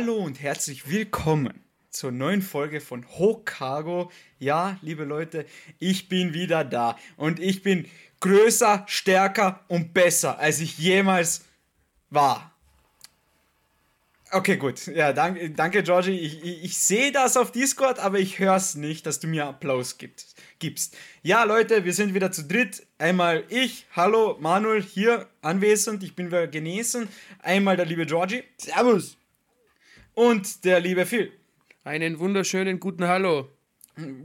Hallo und herzlich willkommen zur neuen Folge von Hochcargo. Ja, liebe Leute, ich bin wieder da und ich bin größer, stärker und besser, als ich jemals war. Okay, gut. Ja, danke, danke Georgie. Ich, ich, ich sehe das auf Discord, aber ich höre es nicht, dass du mir Applaus gibst, gibst. Ja, Leute, wir sind wieder zu dritt. Einmal ich, hallo, Manuel, hier anwesend. Ich bin wieder genesen. Einmal der liebe Georgie. Servus. Und der liebe Phil. Einen wunderschönen guten Hallo.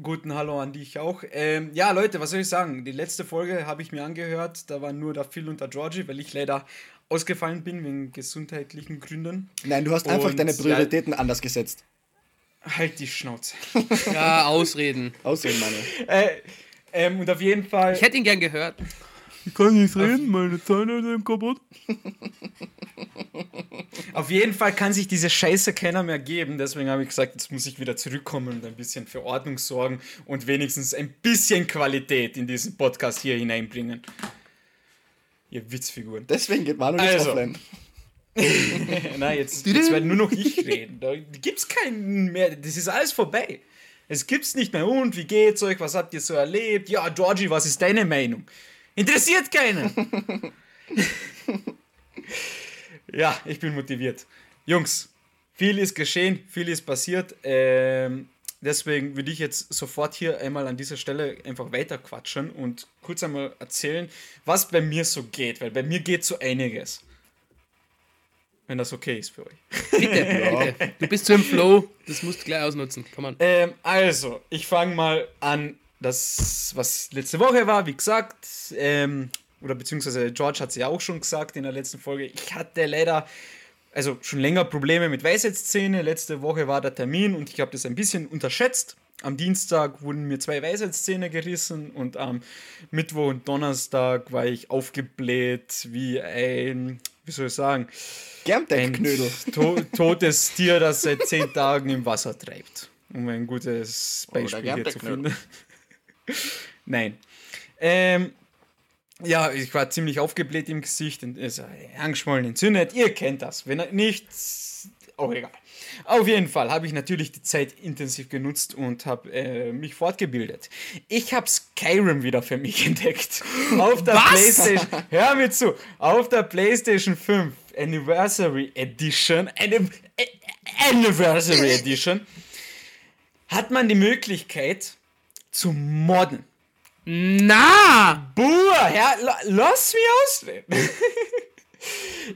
Guten Hallo an dich auch. Ähm, ja, Leute, was soll ich sagen? Die letzte Folge habe ich mir angehört. Da waren nur der Phil und der Georgie, weil ich leider ausgefallen bin wegen gesundheitlichen Gründen. Nein, du hast einfach Und, deine Prioritäten anders gesetzt. Halt die Schnauze. Ja, Ausreden. Ausreden, meine. äh, ähm, und auf jeden Fall. Ich hätte ihn gern gehört. Ich kann nicht reden, meine Zähne sind kaputt. Auf jeden Fall kann sich diese Scheiße keiner mehr geben. Deswegen habe ich gesagt, jetzt muss ich wieder zurückkommen und ein bisschen für Ordnung sorgen und wenigstens ein bisschen Qualität in diesen Podcast hier hineinbringen. Ihr Witzfiguren. Deswegen geht Manu nicht Also. offline. Nein, jetzt, jetzt werde nur noch ich reden. Da gibt's keinen mehr. Das ist alles vorbei. Es gibt's nicht mehr. Und wie geht's euch? Was habt ihr so erlebt? Ja, Georgie, was ist deine Meinung? Interessiert keinen. ja, ich bin motiviert. Jungs, viel ist geschehen, viel ist passiert. Ähm, deswegen würde ich jetzt sofort hier einmal an dieser Stelle einfach weiter quatschen und kurz einmal erzählen, was bei mir so geht. Weil bei mir geht so einiges. Wenn das okay ist für euch. Bitte, bitte. Du bist so im Flow. Das musst du gleich ausnutzen. Komm an. Ähm, also, ich fange mal an, das, was letzte Woche war, wie gesagt, ähm, oder beziehungsweise George hat es ja auch schon gesagt in der letzten Folge, ich hatte leider, also schon länger Probleme mit Weisheitszähne. Letzte Woche war der Termin und ich habe das ein bisschen unterschätzt. Am Dienstag wurden mir zwei Weisheitszähne gerissen und am Mittwoch und Donnerstag war ich aufgebläht wie ein, wie soll ich sagen, Germdeck-Knödel. to totes Tier, das seit zehn Tagen im Wasser treibt. Um ein gutes Beispiel hier zu finden. Nein. Ähm, ja, ich war ziemlich aufgebläht im Gesicht und ist angeschwollen, entzündet. Ihr kennt das. Wenn nicht, auch egal. Auf jeden Fall habe ich natürlich die Zeit intensiv genutzt und habe äh, mich fortgebildet. Ich habe Skyrim wieder für mich entdeckt. Auf der PlayStation. Hör mir zu. Auf der PlayStation 5 Anniversary Edition. Äh, Anniversary Edition. Hat man die Möglichkeit zu modden. Na! La, lass mich ausreden.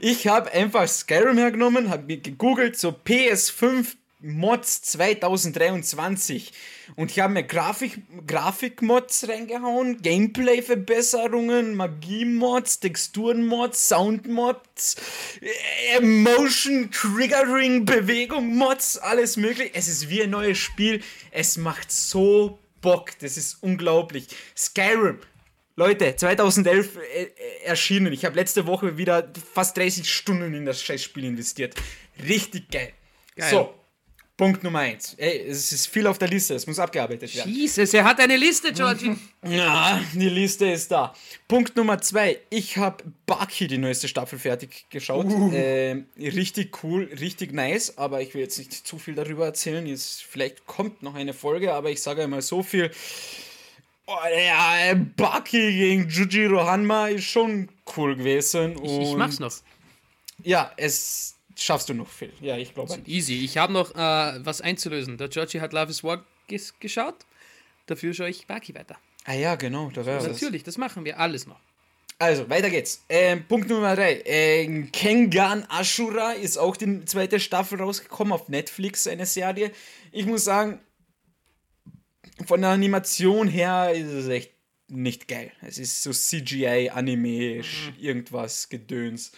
ich habe einfach Skyrim hergenommen, habe mir gegoogelt, so PS5 Mods 2023 und ich habe mir Grafik, Grafikmods reingehauen, Gameplay-Verbesserungen, Magie-Mods, Texturen-Mods, Sound-Mods, äh, Motion, Triggering, Bewegung-Mods, alles möglich. Es ist wie ein neues Spiel. Es macht so Bock. Das ist unglaublich. Skyrim. Leute, 2011 äh, äh, erschienen. Ich habe letzte Woche wieder fast 30 Stunden in das Scheißspiel investiert. Richtig geil. Geil. So, Punkt Nummer 1. Ey, es ist viel auf der Liste. Es muss abgearbeitet werden. Jesus, er hat eine Liste, Georgie. Ja, die Liste ist da. Punkt Nummer zwei. Ich habe Baki die neueste Staffel fertig geschaut. Ähm, richtig cool, richtig nice, aber ich will jetzt nicht zu viel darüber erzählen. Jetzt, vielleicht kommt noch eine Folge, aber ich sage einmal so viel. Oh, ja, Baki gegen Jujiro Hanma ist schon cool gewesen. Ich, ich mach's noch. Ja, es schaffst du noch viel. Ja, ich glaube. Easy. Ich habe noch äh, was einzulösen. Der Georgie hat Love is War ges geschaut. Dafür schaue ich Baki weiter. Ah ja, genau, da wäre das. Natürlich, das machen wir alles noch. Also, weiter geht's. Ähm, Punkt Nummer 3. Ähm, Kengan Ashura ist auch die zweite Staffel rausgekommen auf Netflix, eine Serie. Ich muss sagen, von der Animation her ist es echt nicht geil. Es ist so CGI, Anime, irgendwas, Gedöns.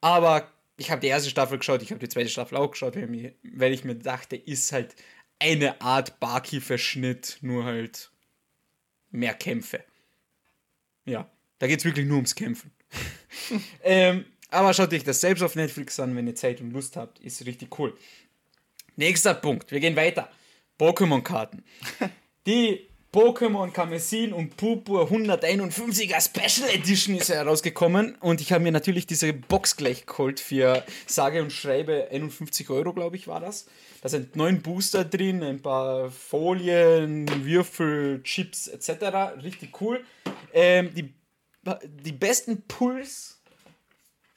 Aber ich habe die erste Staffel geschaut, ich habe die zweite Staffel auch geschaut, weil, mir, weil ich mir dachte, ist halt eine Art Baki-Verschnitt, nur halt mehr Kämpfe. Ja, da geht es wirklich nur ums Kämpfen. ähm, aber schaut euch das selbst auf Netflix an, wenn ihr Zeit und Lust habt. Ist richtig cool. Nächster Punkt. Wir gehen weiter. Pokémon-Karten. Die Pokémon Karmesin und Purpur 151er Special Edition ist herausgekommen und ich habe mir natürlich diese Box gleich geholt für sage und schreibe 51 Euro, glaube ich, war das. Da sind neun Booster drin, ein paar Folien, Würfel, Chips etc. Richtig cool. Ähm, die, die besten Pulls,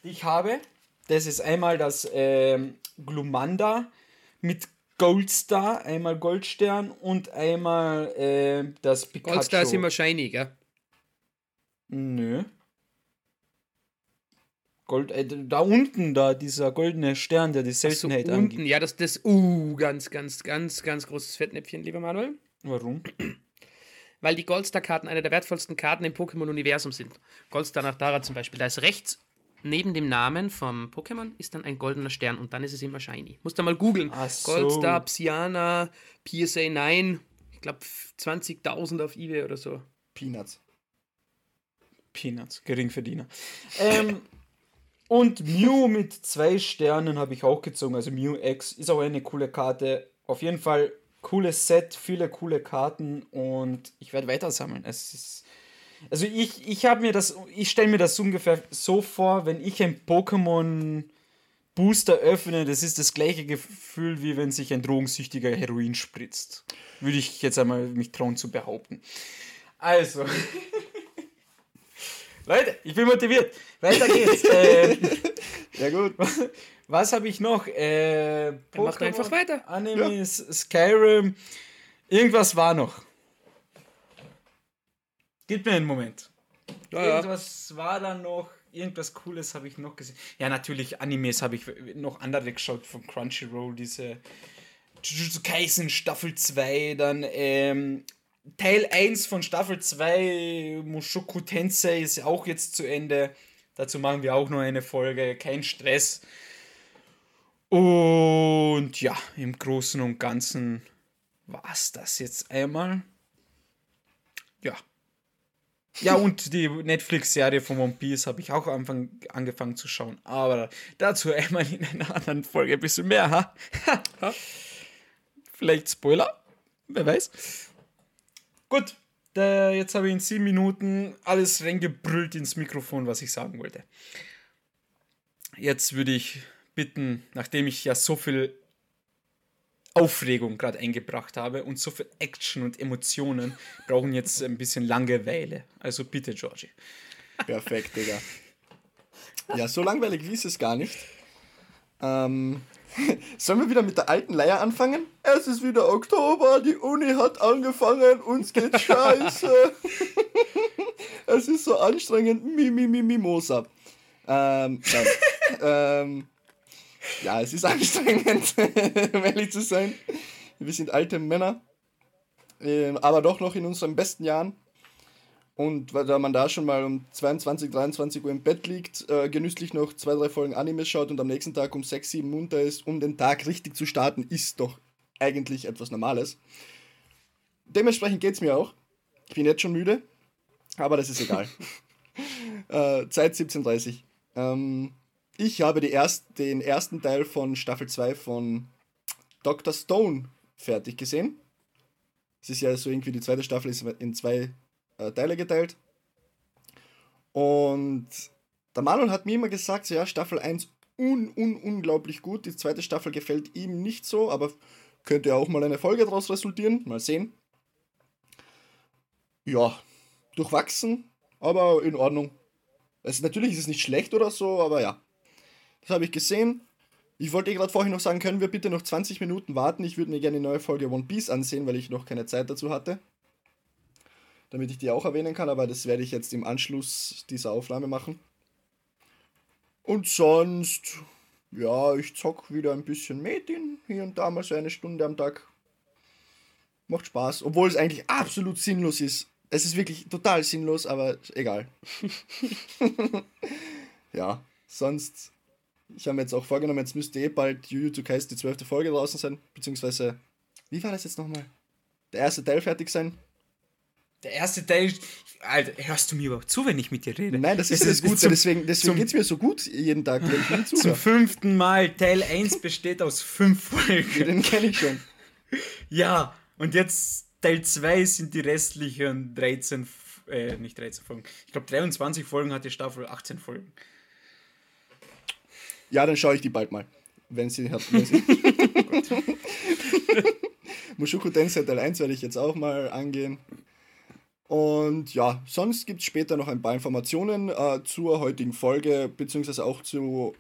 die ich habe, das ist einmal das ähm, Glumanda mit Goldstar, einmal Goldstern und einmal äh, das Pikachu. Goldstar ist immer shiny, gell? Nö. Gold, äh, da unten, da, dieser goldene Stern, der die So Seltenheit unten, angibt. ja, das das uh, ganz, ganz, ganz, ganz großes Fettnäpfchen, lieber Manuel. Warum? Weil die Goldstar-Karten eine der wertvollsten Karten im Pokémon-Universum sind. Goldstar nach Dara zum Beispiel. Da ist rechts neben dem Namen vom Pokémon ist dann ein goldener Stern und dann ist es immer shiny. Musst du mal googeln. So. Goldstar, Psyana, PSA 9, ich glaube 20.000 auf Ebay oder so. Peanuts. Peanuts, Geringverdiener. ähm, und Mew mit zwei Sternen habe ich auch gezogen. Also Mew X ist auch eine coole Karte. Auf jeden Fall cooles Set, viele coole Karten und ich werde weiter sammeln. Es ist, also ich, ich habe mir das, ich stelle mir das ungefähr so vor, wenn ich ein Pokémon Booster öffne, das ist das gleiche Gefühl, wie wenn sich ein Drogensüchtiger Heroin spritzt. Würde ich jetzt einmal mich trauen zu behaupten. Also. Leute, ich bin motiviert. Weiter geht's. ähm, Ja, gut. was habe ich noch? Äh, Pokémon, einfach weiter. Animes, Skyrim. Irgendwas war noch. Gib mir einen Moment. Ja, ja. Irgendwas war da noch. Irgendwas Cooles habe ich noch gesehen. Ja, natürlich, Animes habe ich noch andere geschaut von Crunchyroll. Diese Jujutsu Kaisen Staffel 2, dann ähm, Teil 1 von Staffel 2, Mushoku Tensei ist auch jetzt zu Ende. Dazu machen wir auch noch eine Folge, kein Stress. Und ja, im Großen und Ganzen war es das jetzt einmal. Ja. Und die Netflix-Serie von One Piece habe ich auch Anfang angefangen zu schauen. Aber dazu einmal in einer anderen Folge ein bisschen mehr, ha? Vielleicht Spoiler? Wer weiß. Gut, da, jetzt habe ich in sieben Minuten alles reingebrüllt ins Mikrofon, was ich sagen wollte. Jetzt würde ich bitten, nachdem ich ja so viel Aufregung gerade eingebracht habe und so viel Action und Emotionen, brauchen jetzt ein bisschen Langeweile. Also bitte, Georgie. Perfekt, Digga. Ja, so langweilig wie ist es gar nicht. Ähm, sollen wir wieder mit der alten Leier anfangen? Es ist wieder Oktober, die Uni hat angefangen, uns geht scheiße. es ist so anstrengend, mi, mi, mi, Mimosa. Ähm, ähm, ja, es ist anstrengend, um ehrlich zu sein. Wir sind alte Männer, ähm, aber doch noch in unseren besten Jahren. Und weil da man da schon mal um 22, 23 Uhr im Bett liegt, äh, genüsslich noch zwei, drei Folgen Anime schaut und am nächsten Tag um 6, 7 munter ist, um den Tag richtig zu starten, ist doch eigentlich etwas Normales. Dementsprechend geht es mir auch. Ich bin jetzt schon müde, aber das ist egal. äh, Zeit 17.30 ähm, Ich habe erst, den ersten Teil von Staffel 2 von Dr. Stone fertig gesehen. Es ist ja so irgendwie die zweite Staffel ist in zwei äh, Teile geteilt. Und der Manuel hat mir immer gesagt, so, ja, Staffel 1 un, un, unglaublich gut. Die zweite Staffel gefällt ihm nicht so, aber könnte ja auch mal eine Folge daraus resultieren. Mal sehen. Ja, durchwachsen, aber in Ordnung. Also natürlich ist es nicht schlecht oder so, aber ja. Das habe ich gesehen. Ich wollte gerade vorhin noch sagen, können wir bitte noch 20 Minuten warten? Ich würde mir gerne eine neue Folge One Piece ansehen, weil ich noch keine Zeit dazu hatte. Damit ich die auch erwähnen kann, aber das werde ich jetzt im Anschluss dieser Aufnahme machen. Und sonst, ja, ich zock wieder ein bisschen Metin, hier und da mal so eine Stunde am Tag. Macht Spaß, obwohl es eigentlich absolut sinnlos ist. Es ist wirklich total sinnlos, aber egal. ja, sonst, ich habe mir jetzt auch vorgenommen, jetzt müsste eh bald Jujutsu Kaisen die zwölfte Folge draußen sein, beziehungsweise, wie war das jetzt nochmal? Der erste Teil fertig sein. Der erste Teil. Alter, hörst du mir überhaupt zu, wenn ich mit dir rede? Nein, das ist das Gute, zum- deswegen, deswegen geht es mir so gut jeden Tag, ich Zum fünften Mal. Teil 1 besteht aus fünf Folgen. Den kenne ich schon. Ja, und jetzt Teil 2 sind die restlichen 13, F- äh, nicht 13 Folgen. Ich glaube 23 Folgen hat die Staffel, 18 Folgen. Ja, dann schaue ich die bald mal. Wenn sie hat. Wenn sie Mushoku Tensei Teil 1 werde ich jetzt auch mal angehen. Und ja, sonst gibt es später noch ein paar Informationen äh, zur heutigen Folge, beziehungsweise auch zu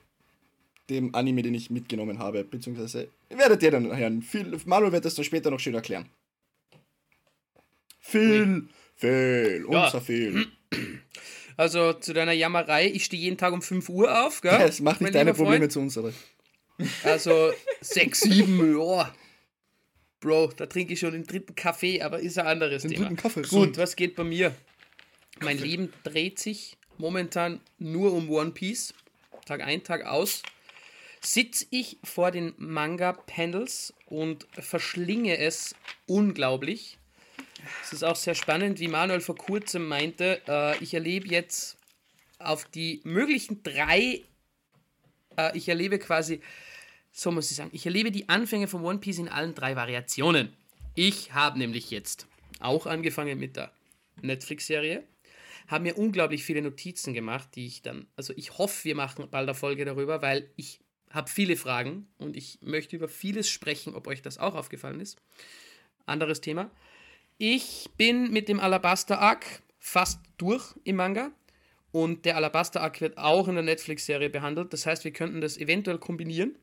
dem Anime, den ich mitgenommen habe, beziehungsweise werdet ihr dann hören. Manuel wird das dann später noch schön erklären. Phil, Phil, Ja. unser Phil. Also zu deiner Jammerei, ich stehe jeden Tag um 5 Uhr auf, gell? Es macht nicht deine Probleme Freund? zu unseren. Also 6, 7, ja. Bro, da trinke ich schon den dritten Kaffee, aber ist ein anderes Den Thema. dritten Kaffee. Gut, was geht bei mir? Mein Leben dreht sich momentan nur um One Piece. Tag ein, Tag aus. Sitze ich vor den Manga-Panels und verschlinge es unglaublich. Es ist auch sehr spannend, wie Manuel vor kurzem meinte, äh, ich erlebe jetzt auf die möglichen drei, äh, ich erlebe quasi, so muss ich sagen, ich erlebe die Anfänge von One Piece in allen drei Variationen. Ich habe nämlich jetzt auch angefangen mit der Netflix-Serie, habe mir unglaublich viele Notizen gemacht, die ich dann, also ich hoffe, wir machen bald eine Folge darüber, weil ich habe viele Fragen und ich möchte über vieles sprechen, ob euch das auch aufgefallen ist. Anderes Thema. Ich bin mit dem Alabaster Arc fast durch im Manga und der Alabaster Arc wird auch in der Netflix-Serie behandelt. Das heißt, wir könnten das eventuell kombinieren.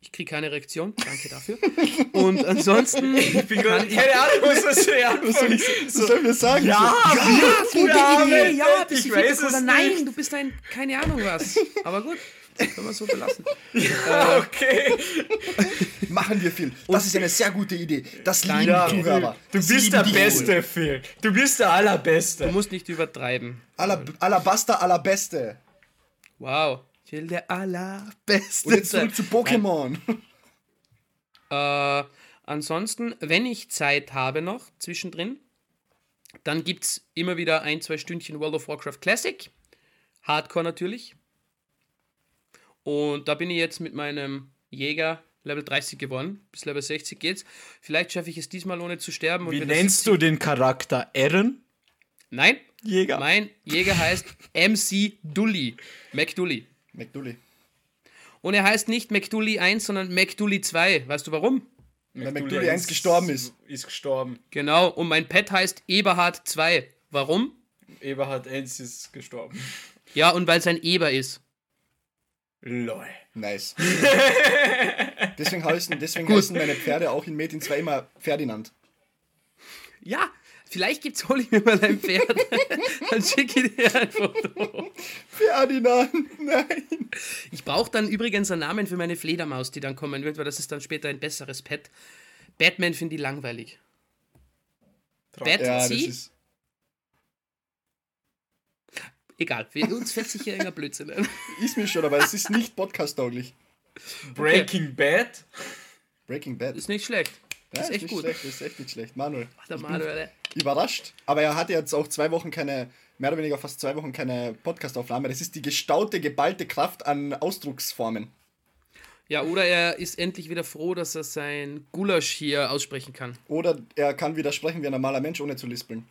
Ich kriege keine Reaktion, danke dafür. Und ansonsten Ich bin gerade, keine Ahnung, was das für Was soll, ich, sollen wir sagen? Ja, gute ja, Idee, Mann, ja, ich bist du weiß es nein, nicht. du bist ein, keine Ahnung was. Aber gut, können wir so belassen. Okay. Machen wir viel. Das ist eine sehr gute Idee. Das lieben Ja, die Zuhörer. du Das bist der Beste, Phil. Du bist der Allerbeste. Du musst nicht übertreiben. Aller, Alabaster, allerbeste. Wow. Ich will der allerbeste Und jetzt zurück zu Pokémon. Äh, ansonsten, wenn ich Zeit habe noch zwischendrin, dann gibt es immer wieder ein, zwei Stündchen World of Warcraft Classic. Hardcore natürlich. Und da bin ich jetzt mit meinem Jäger Level 30 geworden. Bis Level 60 geht's. Vielleicht schaffe ich es diesmal ohne zu sterben. und Wie nennst du den Charakter Eren? Nein, Jäger. mein Jäger heißt MC Dully. McDully. McDully. Und er heißt nicht McDully 1, sondern McDully 2. Weißt du warum? Weil McDully 1 gestorben ist. Ist gestorben. Genau, und mein Pet heißt Eberhard 2. Warum? Eberhard Enz ist gestorben. Ja, und weil sein Eber ist. Lol. Nice. deswegen heißen, deswegen heißen meine Pferde auch in Metin 2 immer Ferdinand. Ja, vielleicht gibt's, hol ich mir mal ein Pferd. dann schicke ich dir ein Foto. Ferdinand, nein. Ich brauche dann übrigens einen Namen für meine Fledermaus, die dann kommen wird, weil das ist dann später ein besseres Pet. Batman finde ich langweilig. Ja, das ist. Egal, für uns fällt sich hier irgendein Blödsinn ein. Ist mir schon, aber es ist nicht podcast-tauglich. Breaking Bad. Breaking Bad. Ist nicht schlecht. Ja, ist echt nicht gut. schlecht, ist echt nicht schlecht. Manuel. Der Manuel, Überrascht. Aber er hatte jetzt auch zwei Wochen keine, mehr oder weniger fast zwei Wochen keine Podcastaufnahme. Das ist die gestaute, geballte Kraft an Ausdrucksformen. Ja, oder er ist endlich wieder froh, dass er sein Gulasch hier aussprechen kann. Oder er kann widersprechen wie ein normaler Mensch, ohne zu lispeln.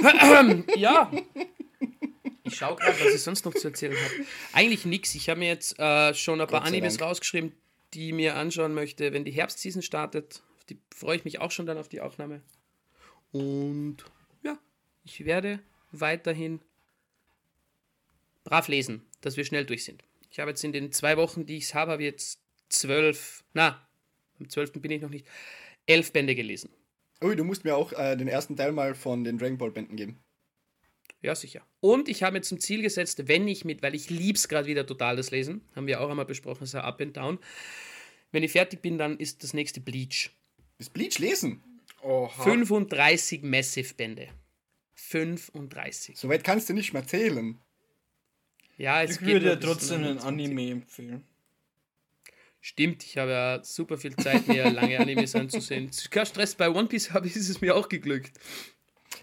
Ja. Ich schaue gerade, was ich sonst noch zu erzählen habe. Eigentlich nix. Ich habe mir jetzt äh, schon ein paar Animes Dank. rausgeschrieben, die ich mir anschauen möchte, wenn die Herbstseason startet. Die freue ich mich auch schon dann auf die Aufnahme. Und ja, ich werde weiterhin brav lesen, dass wir schnell durch sind. Ich habe jetzt in den zwei Wochen, die ich es habe, habe ich jetzt zwölf, na, am zwölften bin ich noch nicht, elf Bände gelesen. Ui, du musst mir auch äh, den ersten Teil mal von den Dragon Ball Bänden geben. Ja, sicher. Und ich habe mir zum Ziel gesetzt, wenn ich mit, weil ich lieb's gerade wieder total das Lesen, haben wir auch einmal besprochen, so Up and Down. Wenn ich fertig bin, dann ist das nächste Bleach. Das Bleach lesen. Oha. 35 Massive-Bände. 35. Soweit kannst du nicht mehr zählen. Ja, es Ich geht würde ja trotzdem einen 29. Anime empfehlen. Stimmt, ich habe ja super viel Zeit, mir lange Animes anzusehen. Kein Stress, bei One Piece habe ich ist es mir auch geglückt.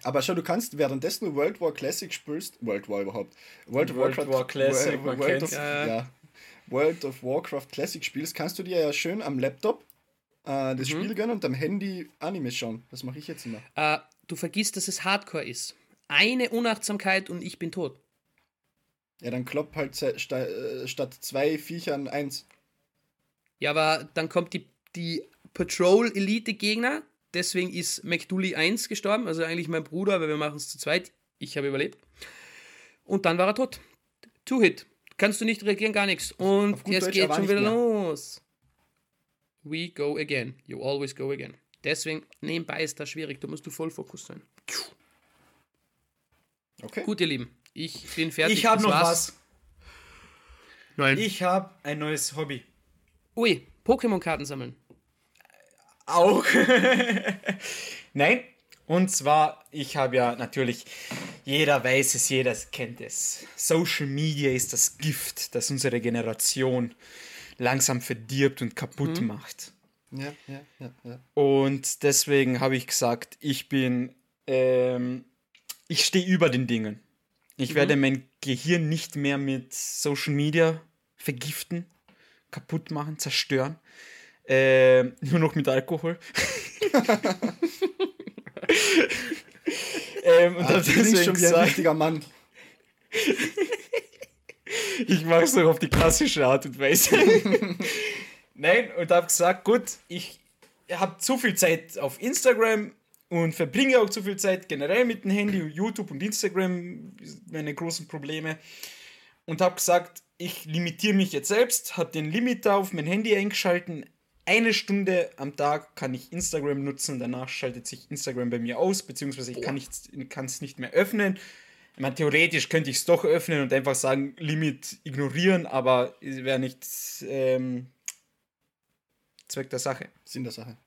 Aber schau, du kannst währenddessen du World War Classic spielst, World War überhaupt, World, of World Warcraft, War Classic, World, man World of, Ja. ja. World of Warcraft Classic spielst, kannst du dir ja schön am Laptop äh, das Spiel gönnen und am Handy Anime schauen. Das mache ich jetzt immer. Äh, du vergisst, dass es Hardcore ist. Eine Unachtsamkeit und ich bin tot. Ja, dann klopp halt äh, statt zwei Viechern eins. Ja, aber dann kommt die, die Patrol-Elite-Gegner. Deswegen ist McDooley 1 gestorben. Also eigentlich mein Bruder, weil wir machen es zu zweit. Ich habe überlebt. Und dann war er tot. Two-Hit. Kannst du nicht reagieren, gar nichts. Und Deutsch, geht schon wieder mehr. los. We go again. You always go again. Deswegen, nebenbei ist das schwierig. Da musst du voll Fokus sein. Okay. Gut, ihr Lieben. Ich bin fertig. Ich habe noch was. Nein. Ich habe ein neues Hobby. Ui, Pokémon-Karten sammeln. Auch. Nein. Und zwar, ich habe ja natürlich, jeder weiß es, jeder kennt es. Social Media ist das Gift, das unsere Generation langsam verdirbt und kaputt macht. Ja, ja, ja, ja. Und deswegen habe ich gesagt, ich bin, ähm, ich stehe über den Dingen. Ich werde mein Gehirn nicht mehr mit Social Media vergiften, kaputt machen, zerstören. Ähm, nur noch mit Alkohol. ähm, und Ah, klingst deswegen schon wie ein gesagt, richtiger Mann. ich mache es doch auf die klassische Art und Weise. Nein, und habe gesagt, gut, ich habe zu viel Zeit auf Instagram und verbringe auch zu viel Zeit generell mit dem Handy, YouTube und Instagram, meine großen Probleme. Und habe gesagt, ich limitiere mich jetzt selbst, habe den Limiter auf mein Handy eingeschalten. Eine Stunde am Tag kann ich Instagram nutzen, danach schaltet sich Instagram bei mir aus, beziehungsweise ich kann es nicht mehr öffnen. Ich meine, theoretisch könnte ich es doch öffnen und einfach sagen, Limit ignorieren, aber es wäre nicht ähm, Zweck der Sache. Sinn der Sache.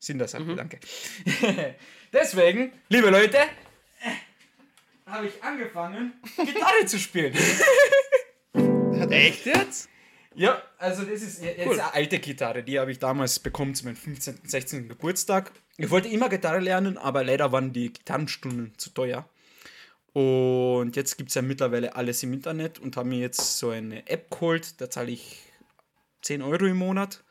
Sinn der Sache, danke. Deswegen, liebe Leute, habe ich angefangen, Gitarre zu spielen. Echt jetzt? Ja, also das ist jetzt Cool. eine alte Gitarre, die habe ich damals bekommen zu meinem 15., 16. Geburtstag. Ich wollte immer Gitarre lernen, aber leider waren die Gitarrenstunden zu teuer. Und jetzt gibt es ja mittlerweile alles im Internet und habe mir jetzt so eine App geholt, da zahle ich 10 Euro im Monat.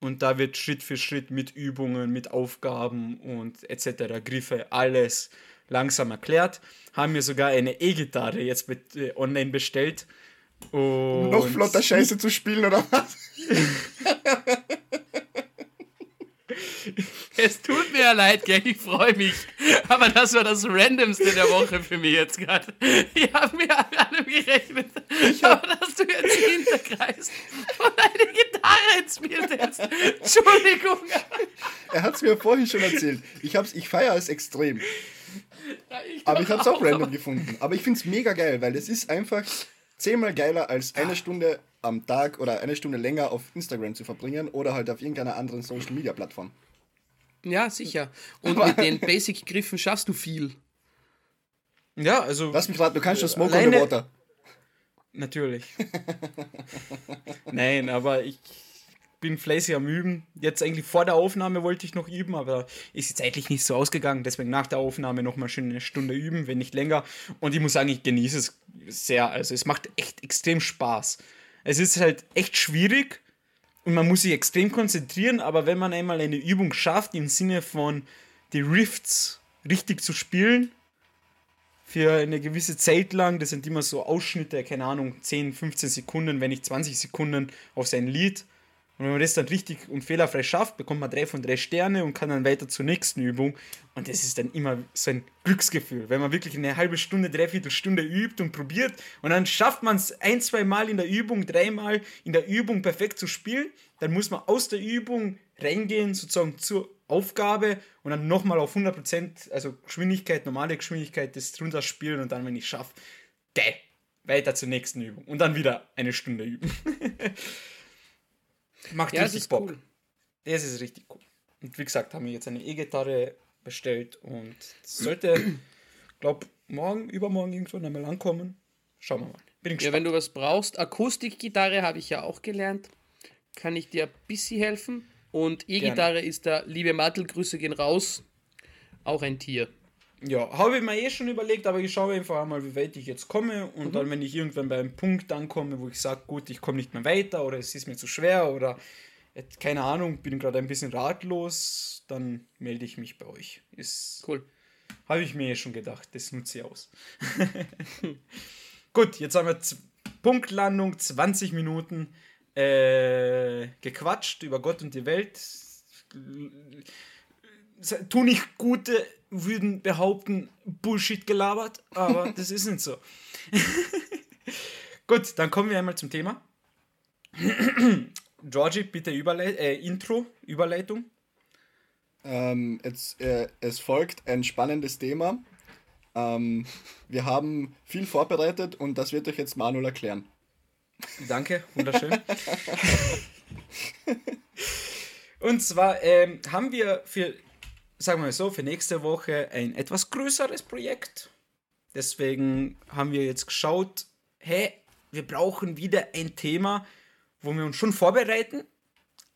Und da wird Schritt für Schritt mit Übungen, mit Aufgaben und etc. Griffe, alles langsam erklärt. Haben mir sogar eine E-Gitarre jetzt mit, äh, online bestellt. Und Noch flotter Scheiße zu spielen, oder was? Es tut mir ja leid, gell? Ich freue mich. Aber das war das Randomste der Woche für mich jetzt gerade. Ich habe mir an allem gerechnet. Aber dass du jetzt hinterkreist und eine Gitarre ins Spiel setzt. Entschuldigung. Er hat es mir vorhin schon erzählt. Ich, hab's- ich feiere es extrem. Aber ich habe es auch random gefunden. Aber ich finde es mega geil, weil es ist einfach zehnmal geiler, als eine Stunde am Tag oder eine Stunde länger auf Instagram zu verbringen oder halt auf irgendeiner anderen Social Media Plattform. Ja, sicher. Und mit den Basic-Griffen schaffst du viel. Ja, also Lass mich raten, du kannst schon Smoke on the Water. Natürlich. Nein, aber ich bin fleißig am Üben. Jetzt eigentlich vor der Aufnahme wollte ich noch üben, aber ist zeitlich nicht so ausgegangen. Deswegen nach der Aufnahme noch mal schön eine Stunde üben, wenn nicht länger. Und ich muss sagen, ich genieße es sehr. Also es macht echt extrem Spaß. Es ist halt echt schwierig und man muss sich extrem konzentrieren, aber wenn man einmal eine Übung schafft, im Sinne von die Rifts richtig zu spielen, für eine gewisse Zeit lang, das sind immer so Ausschnitte, keine Ahnung, 10, 15 Sekunden, wenn nicht 20 Sekunden auf sein Lied. Und wenn man das dann richtig und fehlerfrei schafft, bekommt man drei von drei Sterne und kann dann weiter zur nächsten Übung. Und das ist dann immer so ein Glücksgefühl, wenn man wirklich eine halbe Stunde, dreiviertel Stunde übt und probiert und dann schafft man es ein, zwei Mal in der Übung, dreimal in der Übung perfekt zu spielen, dann muss man aus der Übung reingehen, sozusagen zur Aufgabe und dann nochmal auf 100%, also Geschwindigkeit, normale Geschwindigkeit, das drunter spielen und dann, wenn ich schaffe, weiter zur nächsten Übung und dann wieder eine Stunde üben. Macht Ja, richtig Bock. cool. Das ist richtig cool. Und wie gesagt, haben wir jetzt eine E-Gitarre bestellt und sollte, glaub, morgen, übermorgen irgendwann einmal ankommen. Schauen wir mal. Bin Ja, gespannt. wenn du was brauchst, Akustikgitarre habe ich ja auch gelernt. Kann ich dir ein bisschen helfen. Und E-Gitarre ist da, liebe Mattel, Grüße gehen raus, auch ein Tier. Ja, habe ich mir eh schon überlegt, aber ich schaue einfach einmal, wie weit ich jetzt komme. Und dann, wenn ich irgendwann bei einem Punkt ankomme, wo ich sage, gut, ich komme nicht mehr weiter oder es ist mir zu schwer oder keine Ahnung, bin gerade ein bisschen ratlos, dann melde ich mich bei euch. Ist, Cool. Habe ich mir eh schon gedacht, das nutze ich aus. Gut, jetzt haben wir Z Punktlandung, 20 Minuten äh, gequatscht über Gott und die Welt. Tu nicht gute, würden behaupten, Bullshit gelabert, aber das ist nicht so. Gut, dann kommen wir einmal zum Thema. Georgie, bitte Überleit äh, Intro, Überleitung. Ähm, jetzt, äh, es folgt ein spannendes Thema. Ähm, wir haben viel vorbereitet und das wird euch jetzt Manuel erklären. Danke, wunderschön. Und zwar ähm, haben wir für, sagen wir mal so, für nächste Woche ein etwas größeres Projekt. Deswegen haben wir jetzt geschaut, hey, wir brauchen wieder ein Thema, wo wir uns schon vorbereiten,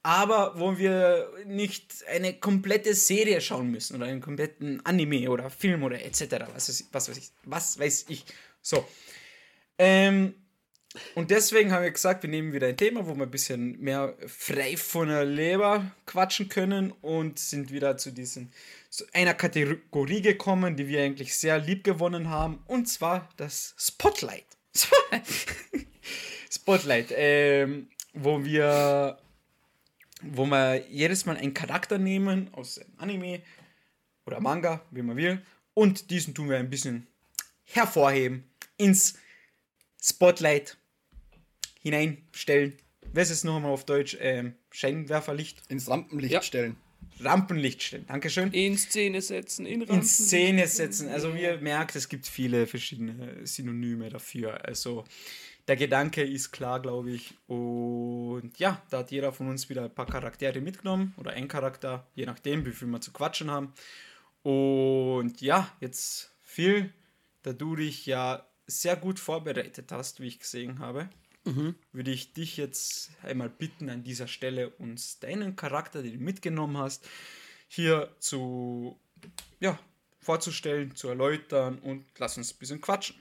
aber wo wir nicht eine komplette Serie schauen müssen oder einen kompletten Anime oder Film oder etc. Was, weiß, ich, was weiß ich. So. Ähm, und deswegen haben wir gesagt, wir nehmen wieder ein Thema, wo wir ein bisschen mehr frei von der Leber quatschen können und sind wieder zu diesen zu einer Kategorie gekommen, die wir eigentlich sehr lieb gewonnen haben, und zwar das Spotlight. Spotlight, ähm, wo wir wo wir jedes Mal einen Charakter nehmen aus einem Anime oder Manga, wie man will, und diesen tun wir ein bisschen hervorheben, ins Spotlight hineinstellen. Was ist noch einmal auf Deutsch? Ähm, Scheinwerferlicht? Ins Rampenlicht Ja. stellen. Rampenlicht stellen. Dankeschön. In Szene setzen, in In. Szene setzen. Also wie ihr merkt, es gibt viele verschiedene Synonyme dafür. Also der Gedanke ist klar, glaube ich. Und ja, da hat jeder von uns wieder ein paar Charaktere mitgenommen oder ein Charakter, je nachdem, wie viel wir zu quatschen haben. Und ja, jetzt viel, da du dich ja sehr gut vorbereitet hast, wie ich gesehen habe, würde ich dich jetzt einmal bitten, an dieser Stelle uns deinen Charakter, den du mitgenommen hast, hier zu ja, vorzustellen, zu erläutern und lass uns ein bisschen quatschen.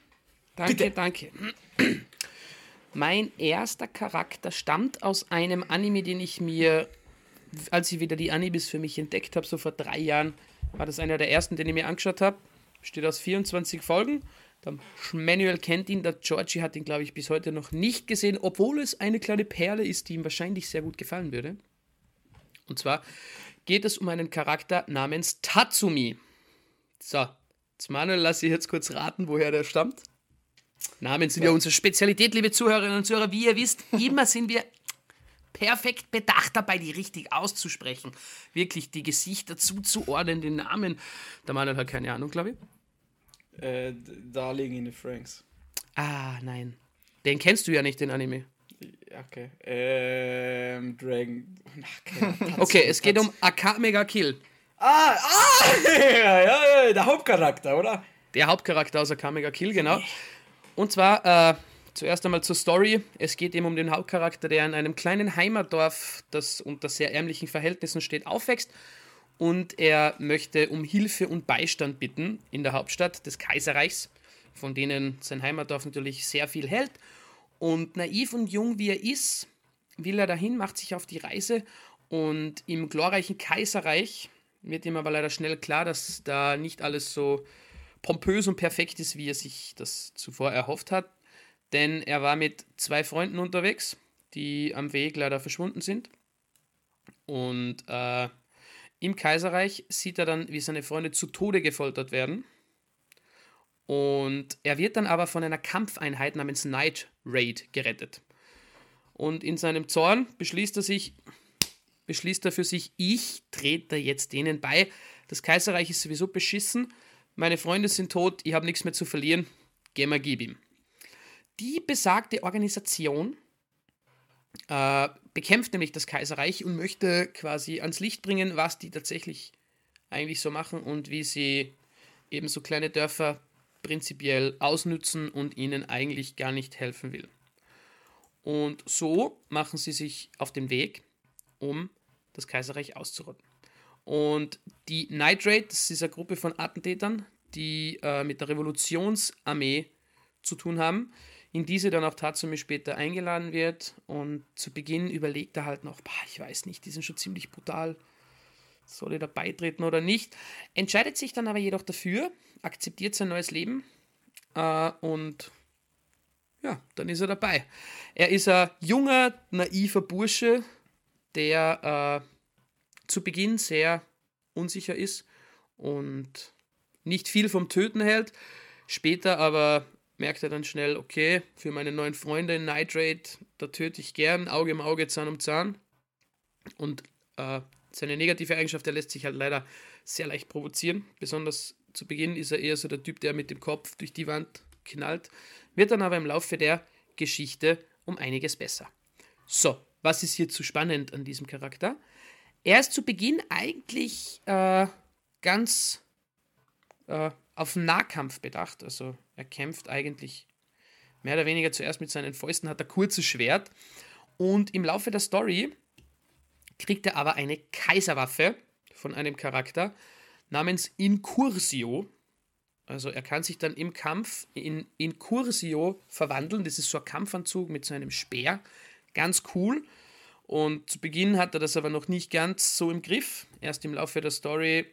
Danke, Bitte. danke. Mein erster Charakter stammt aus einem Anime, den ich mir, als ich wieder die Animes für mich entdeckt habe, so vor drei Jahren, war das einer der ersten, den ich mir angeschaut habe. Besteht aus 24 Folgen. Der Manuel kennt ihn, der Georgie hat ihn, glaube ich, bis heute noch nicht gesehen, obwohl es eine kleine Perle ist, die ihm wahrscheinlich sehr gut gefallen würde. Und zwar geht es um einen Charakter namens Tatsumi. So, jetzt Manuel, lass ich jetzt kurz raten, woher der stammt. Namen sind ja unsere Spezialität, liebe Zuhörerinnen und Zuhörer. Wie ihr wisst, immer sind wir perfekt bedacht dabei, die richtig auszusprechen. Wirklich die Gesichter zuzuordnen, den Namen. Der Manuel hat keine Ahnung, glaube ich. Äh, Darling in the Franks. Ah, nein. Den kennst du ja nicht, den Anime. Okay. Ähm, Dragon. Ahnung. Okay, es geht um Akamega Kill. Ah, ah! ja, ja, ja, der Hauptcharakter, oder? Der Hauptcharakter aus Akamega Kill, genau. Und zwar äh, zuerst einmal zur Story. Es geht eben um den Hauptcharakter, der in einem kleinen Heimatdorf, das unter sehr ärmlichen Verhältnissen steht, aufwächst. Und er möchte um Hilfe und Beistand bitten in der Hauptstadt des Kaiserreichs, von denen sein Heimatdorf natürlich sehr viel hält. Und naiv und jung wie er ist, will er dahin, macht sich auf die Reise und im glorreichen Kaiserreich wird ihm aber leider schnell klar, dass da nicht alles so pompös und perfekt ist, wie er sich das zuvor erhofft hat. Denn er war mit zwei Freunden unterwegs, die am Weg leider verschwunden sind. Und äh, im Kaiserreich sieht er dann, wie seine Freunde zu Tode gefoltert werden. Und er wird dann aber von einer Kampfeinheit namens Night Raid gerettet. Und in seinem Zorn beschließt er sich, beschließt er für sich, ich trete jetzt denen bei. Das Kaiserreich ist sowieso beschissen. Meine Freunde sind tot, ich habe nichts mehr zu verlieren. Geh mal, gib ihm. Die besagte Organisation äh, bekämpft nämlich das Kaiserreich und möchte quasi ans Licht bringen, was die tatsächlich eigentlich so machen und wie sie eben so kleine Dörfer prinzipiell ausnützen und ihnen eigentlich gar nicht helfen will. Und so machen sie sich auf den Weg, um das Kaiserreich auszurotten. Und die Night Raid, das ist eine Gruppe von Attentätern, die äh, mit der Revolutionsarmee zu tun haben, in diese dann auch Tatsumi später eingeladen wird. Und zu Beginn überlegt er halt noch, ich weiß nicht, die sind schon ziemlich brutal, soll er da beitreten oder nicht, entscheidet sich dann aber jedoch dafür, akzeptiert sein neues Leben äh, und ja, dann ist er dabei. Er ist ein junger, naiver Bursche, der äh, zu Beginn sehr unsicher ist und nicht viel vom Töten hält, später aber merkt er dann schnell, okay, für meine neuen Freunde Nitrate, da töte ich gern, Auge im Auge, Zahn um Zahn. Und äh, seine negative Eigenschaft, er lässt sich halt leider sehr leicht provozieren. Besonders zu Beginn ist er eher so der Typ, der mit dem Kopf durch die Wand knallt, wird dann aber im Laufe der Geschichte um einiges besser. So, was ist hier zu spannend an diesem Charakter? Er ist zu Beginn eigentlich äh, ganz äh, auf Nahkampf bedacht. Also er kämpft eigentlich mehr oder weniger zuerst mit seinen Fäusten, hat ein kurzes Schwert. Und im Laufe der Story kriegt er aber eine Kaiserwaffe von einem Charakter namens Incursio. Also er kann sich dann im Kampf in Incursio verwandeln. Das ist so ein Kampfanzug mit so einem Speer. Ganz cool. Und zu Beginn hat er das aber noch nicht ganz so im Griff. Erst im Laufe der Story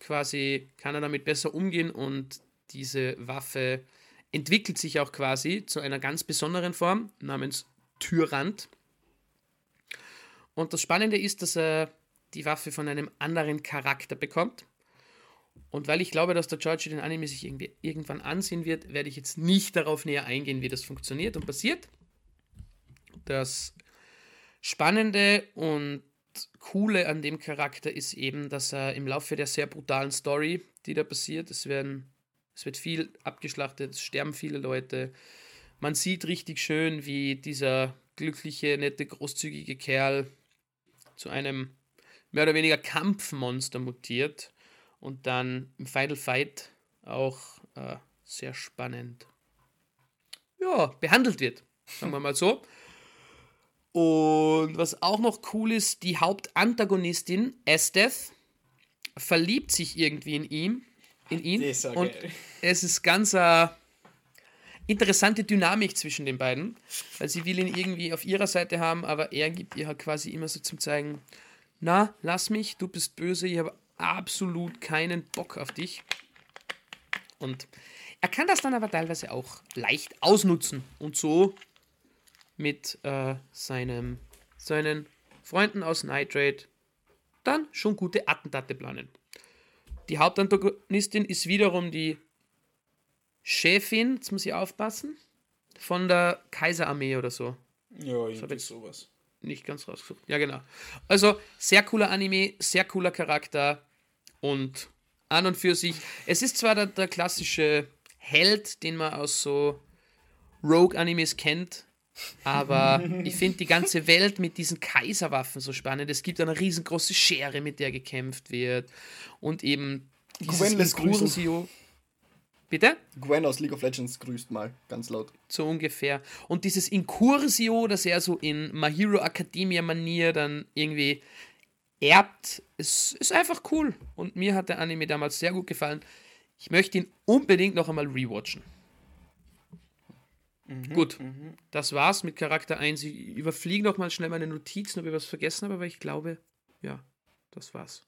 quasi kann er damit besser umgehen und diese Waffe entwickelt sich auch quasi zu einer ganz besonderen Form namens Tyrant. Und das Spannende ist, dass er die Waffe von einem anderen Charakter bekommt. Und weil ich glaube, dass der George den Anime sich irgendwie irgendwann ansehen wird, werde ich jetzt nicht darauf näher eingehen, wie das funktioniert und passiert. Das Spannende und Coole an dem Charakter ist eben, dass er im Laufe der sehr brutalen Story, die da passiert, es, werden, es wird viel abgeschlachtet, es sterben viele Leute. Man sieht richtig schön, wie dieser glückliche, nette, großzügige Kerl zu einem mehr oder weniger Kampfmonster mutiert und dann im Final Fight auch äh, sehr spannend ja, behandelt wird. Sagen wir mal so. Und was auch noch cool ist, die Hauptantagonistin, Esteth, verliebt sich irgendwie in ihn. In ihn. Und geil. es ist ganz eine interessante Dynamik zwischen den beiden, weil sie will ihn irgendwie auf ihrer Seite haben, aber er gibt ihr halt quasi immer so zum Zeigen, na, lass mich, du bist böse, ich habe absolut keinen Bock auf dich. Und er kann das dann aber teilweise auch leicht ausnutzen und so mit äh, seinem, seinen Freunden aus Nitrate dann schon gute Attentate planen. Die Hauptantagonistin ist wiederum die Chefin, jetzt muss ich aufpassen, von der Kaiserarmee oder so. Ja, irgendwie ich- sowas. Nicht ganz rausgesucht. Ja, genau. Also, sehr cooler Anime, sehr cooler Charakter und an und für sich. Es ist zwar der, der klassische Held, den man aus so Rogue-Animes kennt, aber ich finde die ganze Welt mit diesen Kaiserwaffen so spannend. Es gibt eine riesengroße Schere, mit der gekämpft wird und eben dieses Gwen lässt grüßen. Incursio. Bitte? Gwen aus League of Legends grüßt mal, ganz laut. so ungefähr. Und dieses Incursio, das er so in My Hero Academia Manier dann irgendwie erbt, ist, ist einfach cool. Und mir hat der Anime damals sehr gut gefallen. Ich möchte ihn unbedingt noch einmal rewatchen. Gut, das war's mit Charakter 1. Ich überfliege noch mal schnell meine Notizen, ob ich was vergessen habe, aber ich glaube, ja, das war's.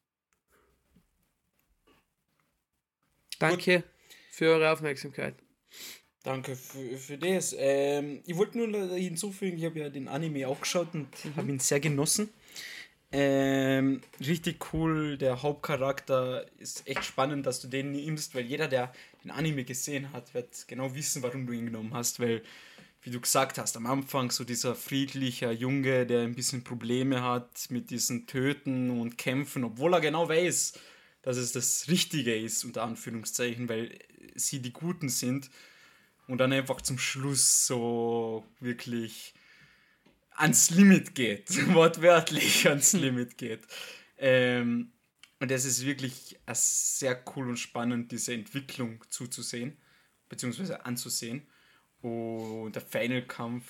Danke für eure Aufmerksamkeit. Danke für, für das. Ähm, ich wollte nur hinzufügen, ich habe ja den Anime auch geschaut und habe ihn sehr genossen. Ähm, richtig cool, der Hauptcharakter ist echt spannend, dass du den nimmst, weil jeder, der den Anime gesehen hat, wird genau wissen, warum du ihn genommen hast, weil, wie du gesagt hast, am Anfang so dieser friedliche Junge, der ein bisschen Probleme hat mit diesen Töten und Kämpfen, obwohl er genau weiß, dass es das Richtige ist, unter Anführungszeichen, weil sie die Guten sind. Und dann einfach zum Schluss so wirklich ans Limit geht, wortwörtlich ans Limit geht. Ähm, und es ist wirklich äh, sehr cool und spannend, diese Entwicklung zuzusehen, beziehungsweise anzusehen. Und der Final-Kampf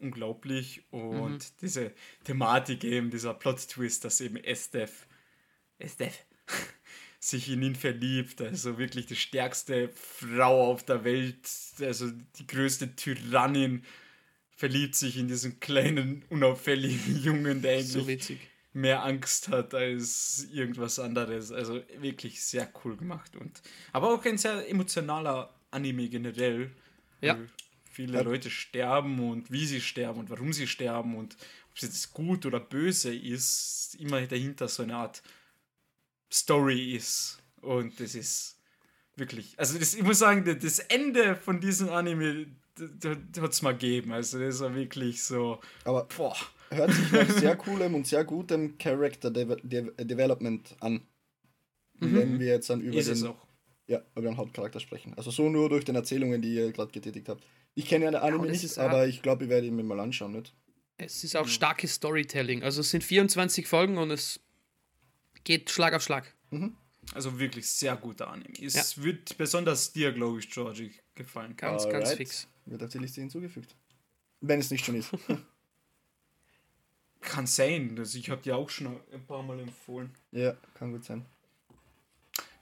unglaublich und diese Thematik eben, dieser Plot-Twist, dass eben Estef, Estef sich in ihn verliebt. Also wirklich die stärkste Frau auf der Welt, also die größte Tyrannin verliebt sich in diesen kleinen, unauffälligen Jungen, der So eigentlich witzig. mehr Angst hat als irgendwas anderes. Also wirklich sehr cool gemacht. Und, aber auch ein sehr emotionaler Anime generell. Ja. Viele Leute sterben und wie sie sterben und warum sie sterben und ob es jetzt gut oder böse ist, immer dahinter so eine Art Story ist. Und das ist wirklich, also das, ich muss sagen, das Ende von diesem Anime hat es mal gegeben. Also das war wirklich so, Aber boah. hört sich nach sehr coolem und sehr gutem Character Deve De Development an. Wenn wir jetzt dann über Ist den, auch. ja, über den Hauptcharakter sprechen. Also so nur durch den Erzählungen, die ihr gerade getätigt habt. Ich kenne ja den Anime es nicht, ist aber ich glaube, ich werde ihn mir mal anschauen, nicht? Es ist auch starkes Storytelling. Also es sind 24 Folgen und es geht Schlag auf Schlag. Also wirklich sehr guter Anime. Es wird besonders dir, glaube ich, Georgie, gefallen. Ganz, ganz Alright. fix. Wird auf die Liste hinzugefügt. Wenn es nicht schon ist. Kann sein. Also ich habe dir auch schon ein paar Mal empfohlen. ja, kann gut sein.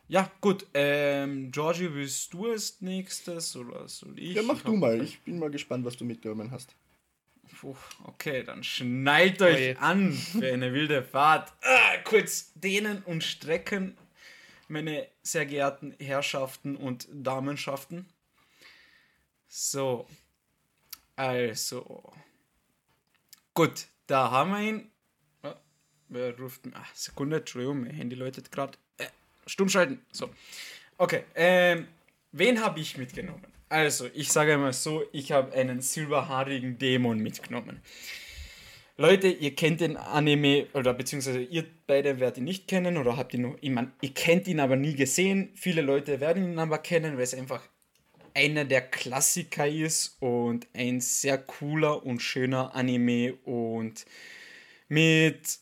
Ja, gut. Ähm, Georgie, willst du als nächstes oder soll ich? Ja, mach Ich du mal. Ich bin mal gespannt, was du mitgenommen hast. Puh, okay, dann schnallt euch Oje. an für eine wilde Fahrt. Ah, kurz dehnen und strecken, meine sehr geehrten Herrschaften und Damenschaften. So. Also. Gut, da haben wir ihn. Ah, wer ruft mich? Ach, Sekunde, Entschuldigung, mein Handy läutet gerade. Äh, stumm schalten. So. Okay, ähm, wen habe ich mitgenommen? Also, ich sage mal so, ich habe einen silberhaarigen Dämon mitgenommen. Leute, ihr kennt den Anime, oder beziehungsweise ihr beide werdet ihn nicht kennen, oder habt ihn noch, ich mein, ihr kennt ihn aber nie gesehen. Viele Leute werden ihn aber kennen, weil es einfach einer der Klassiker ist und ein sehr cooler und schöner Anime und mit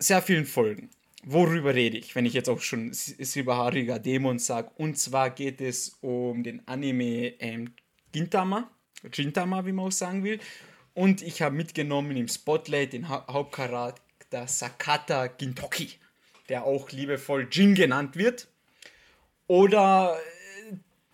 sehr vielen Folgen. Worüber rede ich, wenn ich jetzt auch schon si- silberhaariger Dämon sage? Und zwar geht es um den Anime ähm, Gintama, Gintama, wie man auch sagen will. Und ich habe mitgenommen im Spotlight den ha Hauptcharakter Sakata Gintoki, der auch liebevoll Jin genannt wird. Oder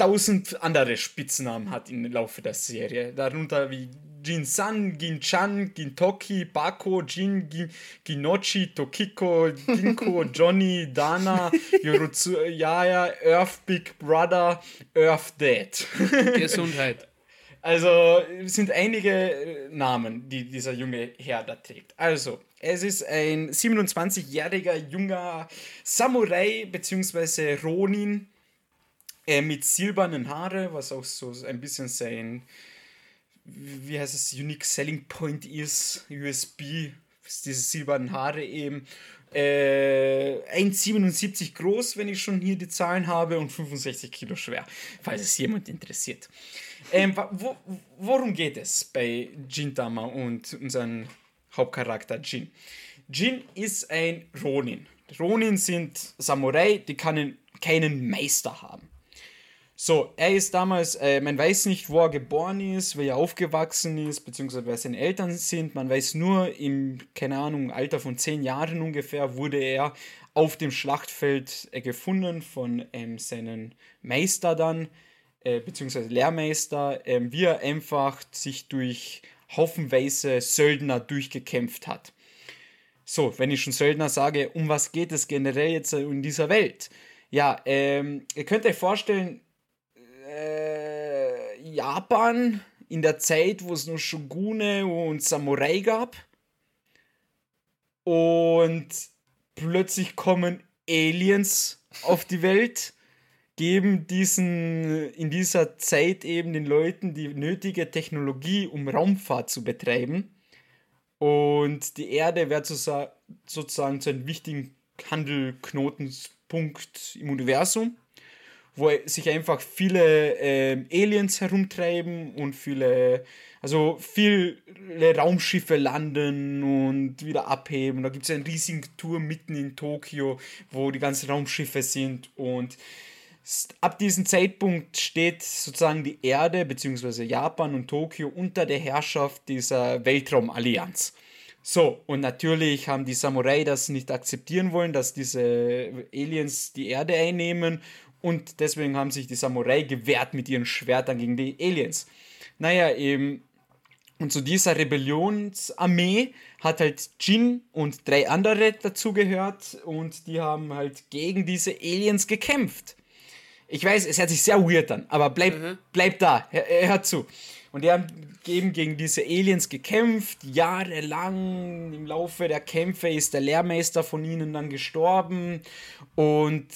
tausend andere Spitznamen hat im Laufe der Serie. Darunter wie Jin-san, Gin-chan, Gintoki, Bako, Jin, Gin, Ginochi, Tokiko, Ginko, Johnny, Dana, Yorotsuya, Earth Big Brother, Earth Dad. Gesundheit. Also sind einige äh, Namen, die dieser junge Herr da trägt. Also, es ist ein 27-jähriger junger Samurai bzw. Ronin äh, mit silbernen Haare, was auch so ein bisschen sein, wie heißt es, Unique Selling Point ist, USB, ist diese silbernen Haare eben. Äh, 1,77 groß, wenn ich schon hier die Zahlen habe, und 65 Kilo schwer, falls es jemand interessiert. Ähm, wo, worum geht es bei Gintama und unserem Hauptcharakter Jin? Jin ist ein Ronin. Ronin sind Samurai, die können keinen Meister haben. So, er ist damals, äh, man weiß nicht, wo er geboren ist, wie er aufgewachsen ist, beziehungsweise wer seine Eltern sind. Man weiß nur, im, keine Ahnung, Alter von zehn Jahren ungefähr, wurde er auf dem Schlachtfeld äh, gefunden von ähm, seinen Meister dann, äh, beziehungsweise Lehrmeister, ähm, wie er einfach sich durch haufenweise Söldner durchgekämpft hat. So, wenn ich schon Söldner sage, um was geht es generell jetzt in dieser Welt? Ja, ähm, ihr könnt euch vorstellen, äh, Japan in der Zeit, wo es noch Shogune und Samurai gab. Und plötzlich kommen Aliens auf die Welt, geben diesen in dieser Zeit eben den Leuten die nötige Technologie, um Raumfahrt zu betreiben. Und die Erde wird sozusagen zu einem wichtigen Handelknotenpunkt im Universum, wo sich einfach viele ähm, Aliens herumtreiben und viele, also viele Raumschiffe landen und wieder abheben. Da gibt es einen riesigen Tour mitten in Tokio, wo die ganzen Raumschiffe sind und ab diesem Zeitpunkt steht sozusagen die Erde bzw. Japan und Tokio unter der Herrschaft dieser Weltraumallianz. So, und natürlich haben die Samurai das nicht akzeptieren wollen, dass diese Aliens die Erde einnehmen und deswegen haben sich die Samurai gewehrt mit ihren Schwertern gegen die Aliens. Naja, eben. Und zu dieser Rebellionsarmee hat halt Jin und drei andere dazugehört und die haben halt gegen diese Aliens gekämpft. Ich weiß, es hört sich sehr weird an, aber bleib, mhm. bleib da, hör, hör zu. Und die haben eben gegen diese Aliens gekämpft, jahrelang. Im Laufe der Kämpfe ist der Lehrmeister von ihnen dann gestorben und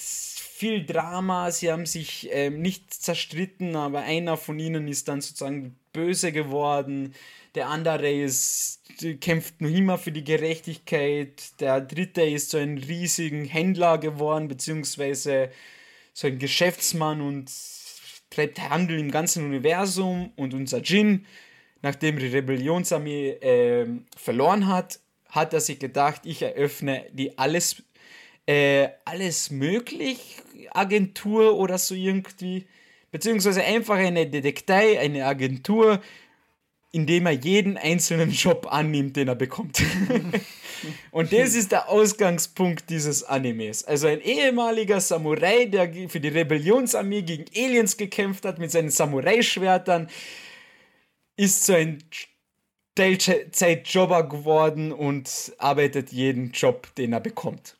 viel Drama. Sie haben sich ähm, nicht zerstritten, aber einer von ihnen ist dann sozusagen böse geworden. Der andere ist, kämpft noch immer für die Gerechtigkeit. Der dritte ist so ein riesigen Händler geworden, beziehungsweise so ein Geschäftsmann und treibt Handel im ganzen Universum. Und unser Jin, nachdem die Rebellionsarmee äh, verloren hat, hat er sich gedacht, ich eröffne die alles, äh, alles möglich Agentur oder so irgendwie, beziehungsweise einfach eine Detektei, eine Agentur, indem er jeden einzelnen Job annimmt, den er bekommt. und das ist der Ausgangspunkt dieses Animes. Also ein ehemaliger Samurai, der für die Rebellionsarmee gegen Aliens gekämpft hat mit seinen Samurai-Schwertern, ist so ein Teilzeitjobber geworden und arbeitet jeden Job, den er bekommt.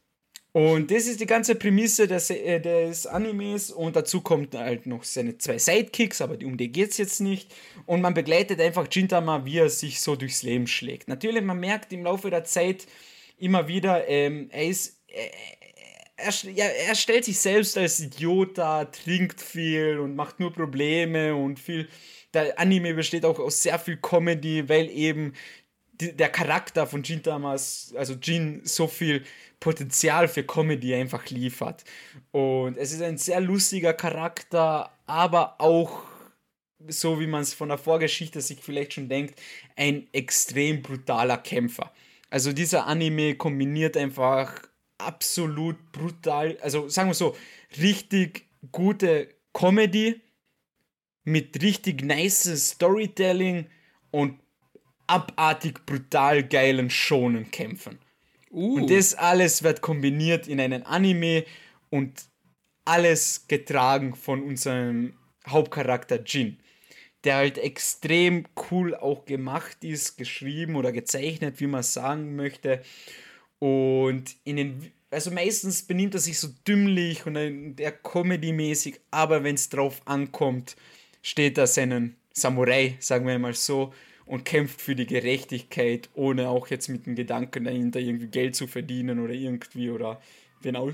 Und das ist die ganze Prämisse des, äh, des Animes und dazu kommt halt noch seine zwei Sidekicks, aber um die geht es jetzt nicht. Und man begleitet einfach Jintama, wie er sich so durchs Leben schlägt. Natürlich, man merkt im Laufe der Zeit immer wieder, ähm, er ist. Äh, er, ja, er stellt sich selbst als Idiot dar, trinkt viel und macht nur Probleme und viel. Der Anime besteht auch aus sehr viel Comedy, weil eben der Charakter von Jintamas, also Jin, so viel Potenzial für Comedy einfach liefert. Und es ist ein sehr lustiger Charakter, aber auch, so wie man es von der Vorgeschichte sich vielleicht schon denkt, ein extrem brutaler Kämpfer. Also dieser Anime kombiniert einfach absolut brutal, also sagen wir so, richtig gute Comedy mit richtig nice Storytelling und abartig brutal geilen Schonen kämpfen. Uh. Und das alles wird kombiniert in einen Anime und alles getragen von unserem Hauptcharakter Jin, der halt extrem cool auch gemacht ist, geschrieben oder gezeichnet, wie man sagen möchte. Und in den, also meistens benimmt er sich so dümmlich und der Comedy-mäßig, aber wenn es drauf ankommt, steht er seinen Samurai, sagen wir mal so, und kämpft für die Gerechtigkeit, ohne auch jetzt mit dem Gedanken dahinter irgendwie Geld zu verdienen oder irgendwie oder wen aus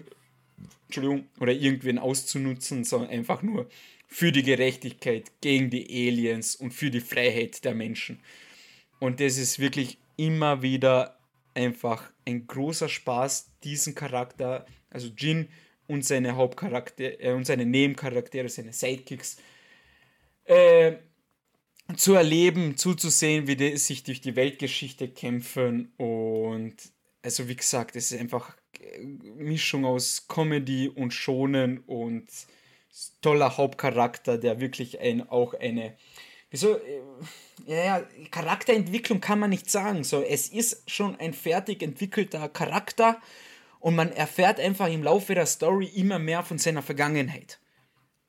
Entschuldigung, oder irgendwen auszunutzen, sondern einfach nur für die Gerechtigkeit gegen die Aliens und für die Freiheit der Menschen. Und das ist wirklich immer wieder einfach ein großer Spaß, diesen Charakter, also Jin und seine Hauptcharakter äh, und seine Nebencharaktere, seine Sidekicks, äh, zu erleben, zuzusehen, wie die sich durch die Weltgeschichte kämpfen. Und also wie gesagt, es ist einfach Mischung aus Comedy und Schonen und toller Hauptcharakter, der wirklich ein, auch eine. Wieso? Äh, ja, ja, Charakterentwicklung kann man nicht sagen. So, es ist schon ein fertig entwickelter Charakter und man erfährt einfach im Laufe der Story immer mehr von seiner Vergangenheit.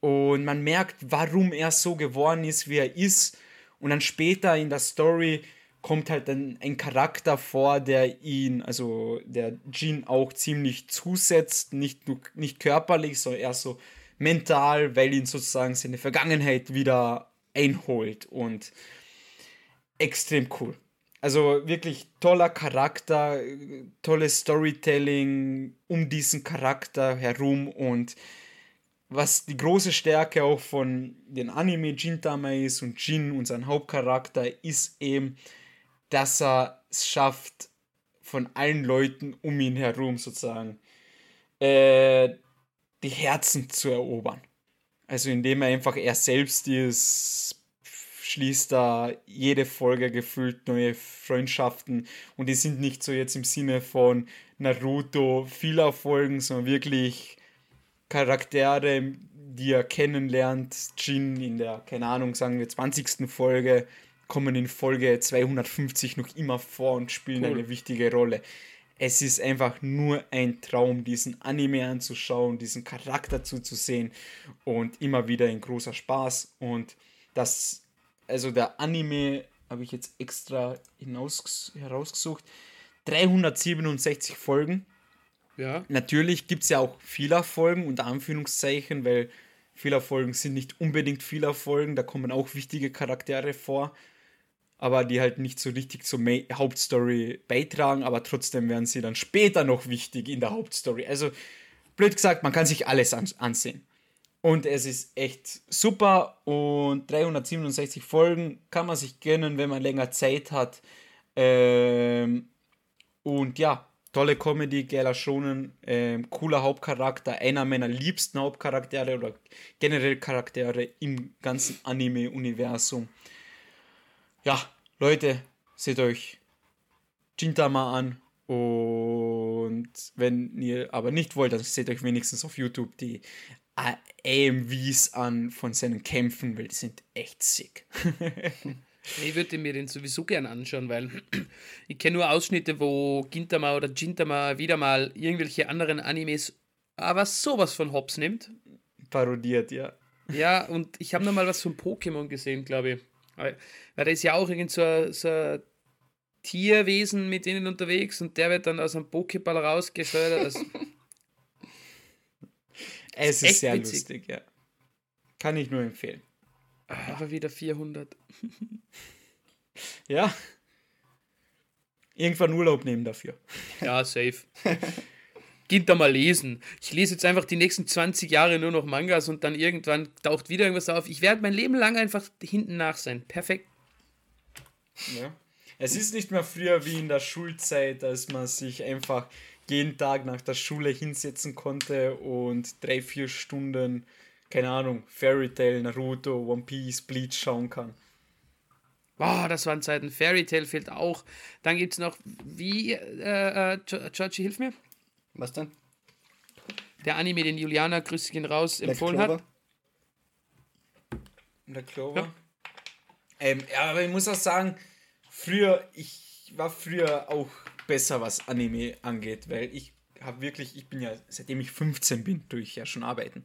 Und man merkt, warum er so geworden ist, wie er ist und dann später in der Story kommt halt ein, ein Charakter vor, der ihn, also der Jean auch ziemlich zusetzt, nicht, nur, nicht körperlich, sondern eher so mental, weil ihn sozusagen seine Vergangenheit wieder einholt und extrem cool. Also wirklich toller Charakter, tolles Storytelling um diesen Charakter herum und was die große Stärke auch von den Anime Jintama ist und Jin, unser Hauptcharakter, ist eben, dass er es schafft, von allen Leuten um ihn herum sozusagen äh, die Herzen zu erobern. Also indem er einfach er selbst ist, schließt er jede Folge gefühlt neue Freundschaften und die sind nicht so jetzt im Sinne von Naruto vieler Folgen, sondern wirklich Charaktere, die er kennenlernt, Jin in der, keine Ahnung, sagen wir 20. Folge, kommen in Folge 250 noch immer vor und spielen Cool. eine wichtige Rolle. Es ist einfach nur ein Traum, diesen Anime anzuschauen, diesen Charakter zuzusehen und immer wieder ein großer Spaß. Und das, also der Anime habe ich jetzt extra hinaus, herausgesucht. 367 Folgen. Ja. Natürlich gibt es ja auch Fehlerfolgen, unter Anführungszeichen, weil Fehlerfolgen sind nicht unbedingt Fehlerfolgen, da kommen auch wichtige Charaktere vor, aber die halt nicht so richtig zur Ma Hauptstory beitragen, aber trotzdem werden sie dann später noch wichtig in der Hauptstory. Also, blöd gesagt, man kann sich alles an ansehen. Und es ist echt super und 367 Folgen kann man sich gönnen, wenn man länger Zeit hat. Ähm, und ja, tolle Comedy, geiler Schonen, ähm, cooler Hauptcharakter, einer meiner liebsten Hauptcharaktere oder generell Charaktere im ganzen Anime-Universum. Ja, Leute, seht euch Gintama an und wenn ihr aber nicht wollt, dann seht euch wenigstens auf YouTube die AMVs an von seinen Kämpfen, weil die sind echt sick. Ich würde mir den sowieso gern anschauen, weil ich kenne nur Ausschnitte, wo Gintama oder Gintama wieder mal irgendwelche anderen Animes aber sowas von Hops nimmt. Parodiert, ja. Ja, und ich habe noch mal was von Pokémon gesehen, glaube ich. Weil da ist ja auch irgend so ein, so ein Tierwesen mit denen unterwegs und der wird dann aus einem Pokéball rausgefördert. Also, Es ist echt sehr witzig. lustig, ja. Kann ich nur empfehlen. Aber wieder 400. Ja. Irgendwann Urlaub nehmen dafür. Ja, safe. Gintama lesen. Ich lese jetzt einfach die nächsten 20 Jahre nur noch Mangas und dann irgendwann taucht wieder irgendwas auf. Ich werde mein Leben lang einfach hinten nach sein. Perfekt. Ja. Es ist nicht mehr früher wie in der Schulzeit, als man sich einfach jeden Tag nach der Schule hinsetzen konnte und drei, vier Stunden, keine Ahnung, Fairy Tail, Naruto, One Piece, Bleach schauen kann. Boah, das waren Zeiten. Fairy Tail fehlt auch. Dann gibt es noch, wie, äh, äh, Georgie, hilf mir. Was denn? Der Anime, den Juliana, grüß gehen raus, Black empfohlen Clover? hat. Der Clover. Ähm, ja, aber ich muss auch sagen, früher, ich war früher auch besser, was Anime angeht, weil ich habe wirklich, ich bin ja, seitdem ich 15 bin, tue ich ja schon arbeiten.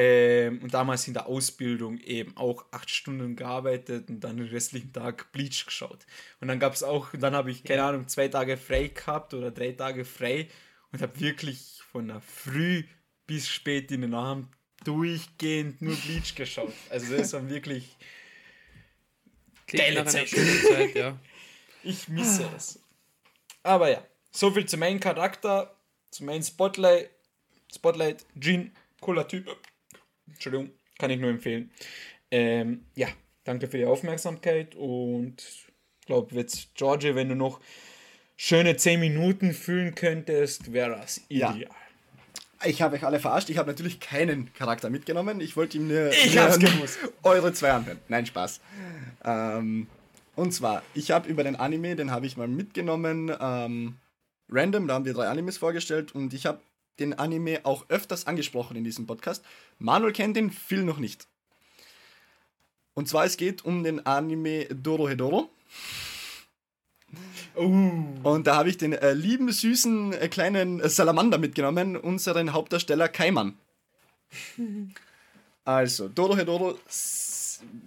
Ähm, und damals in der Ausbildung eben auch acht Stunden gearbeitet und dann den restlichen Tag Bleach geschaut. Und dann gab es auch, dann habe ich, keine Ahnung, zwei Tage frei gehabt oder drei Tage frei und habe wirklich von der Früh bis spät in den Abend durchgehend nur Bleach geschaut. Also das war wirklich, Geile Zeit. Zeit, ja. ich misse es. Aber ja, so viel zu meinem Charakter, zu meinem Spotlight. Spotlight, Jean, cooler Typ. Entschuldigung, kann ich nur empfehlen. Ähm, ja, danke für die Aufmerksamkeit und ich glaube, jetzt, Georgie, wenn du noch schöne 10 Minuten füllen könntest, wäre das Ja. ideal. Ich habe euch alle verarscht. Ich habe natürlich keinen Charakter mitgenommen. Ich wollte ihm nur, Ich nur hab's gewusst. eure zwei anhören. Nein, Spaß. Ähm, und zwar, ich habe über den Anime, den habe ich mal mitgenommen, ähm, random, da haben wir drei Animes vorgestellt und ich habe den Anime auch öfters angesprochen in diesem Podcast. Manuel kennt ihn, Phil noch nicht. Und zwar, es geht um den Anime Dorohedoro. Uh, Und da habe ich den äh, lieben, süßen, äh, kleinen äh, Salamander mitgenommen, unseren Hauptdarsteller Kaiman. Also, Dorohedoro,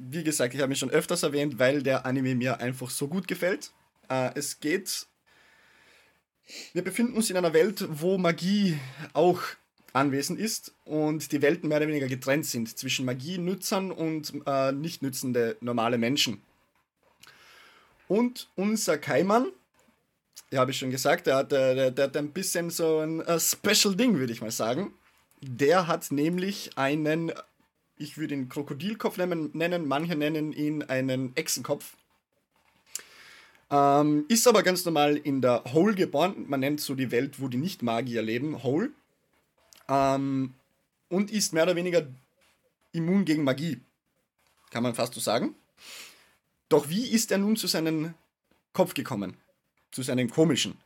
wie gesagt, ich habe mich schon öfters erwähnt, weil der Anime mir einfach so gut gefällt. Äh, es geht. Wir befinden uns in einer Welt, wo Magie auch anwesend ist und die Welten mehr oder weniger getrennt sind zwischen Magienützern und äh, nicht nützende normale Menschen. Und unser Kaiman, ja, habe ich schon gesagt, der hat, der, der hat ein bisschen so ein äh, Special Ding, würde ich mal sagen. Der hat nämlich einen, ich würde ihn Krokodilkopf nennen, nennen manche nennen ihn einen Echsenkopf. Ähm, ist aber ganz normal in der Hole geboren. Man nennt so die Welt, wo die Nicht-Magier leben, Hole. Ähm, und ist mehr oder weniger immun gegen Magie. Kann man fast so sagen. Doch wie ist er nun zu seinem Kopf gekommen? Zu seinem komischen?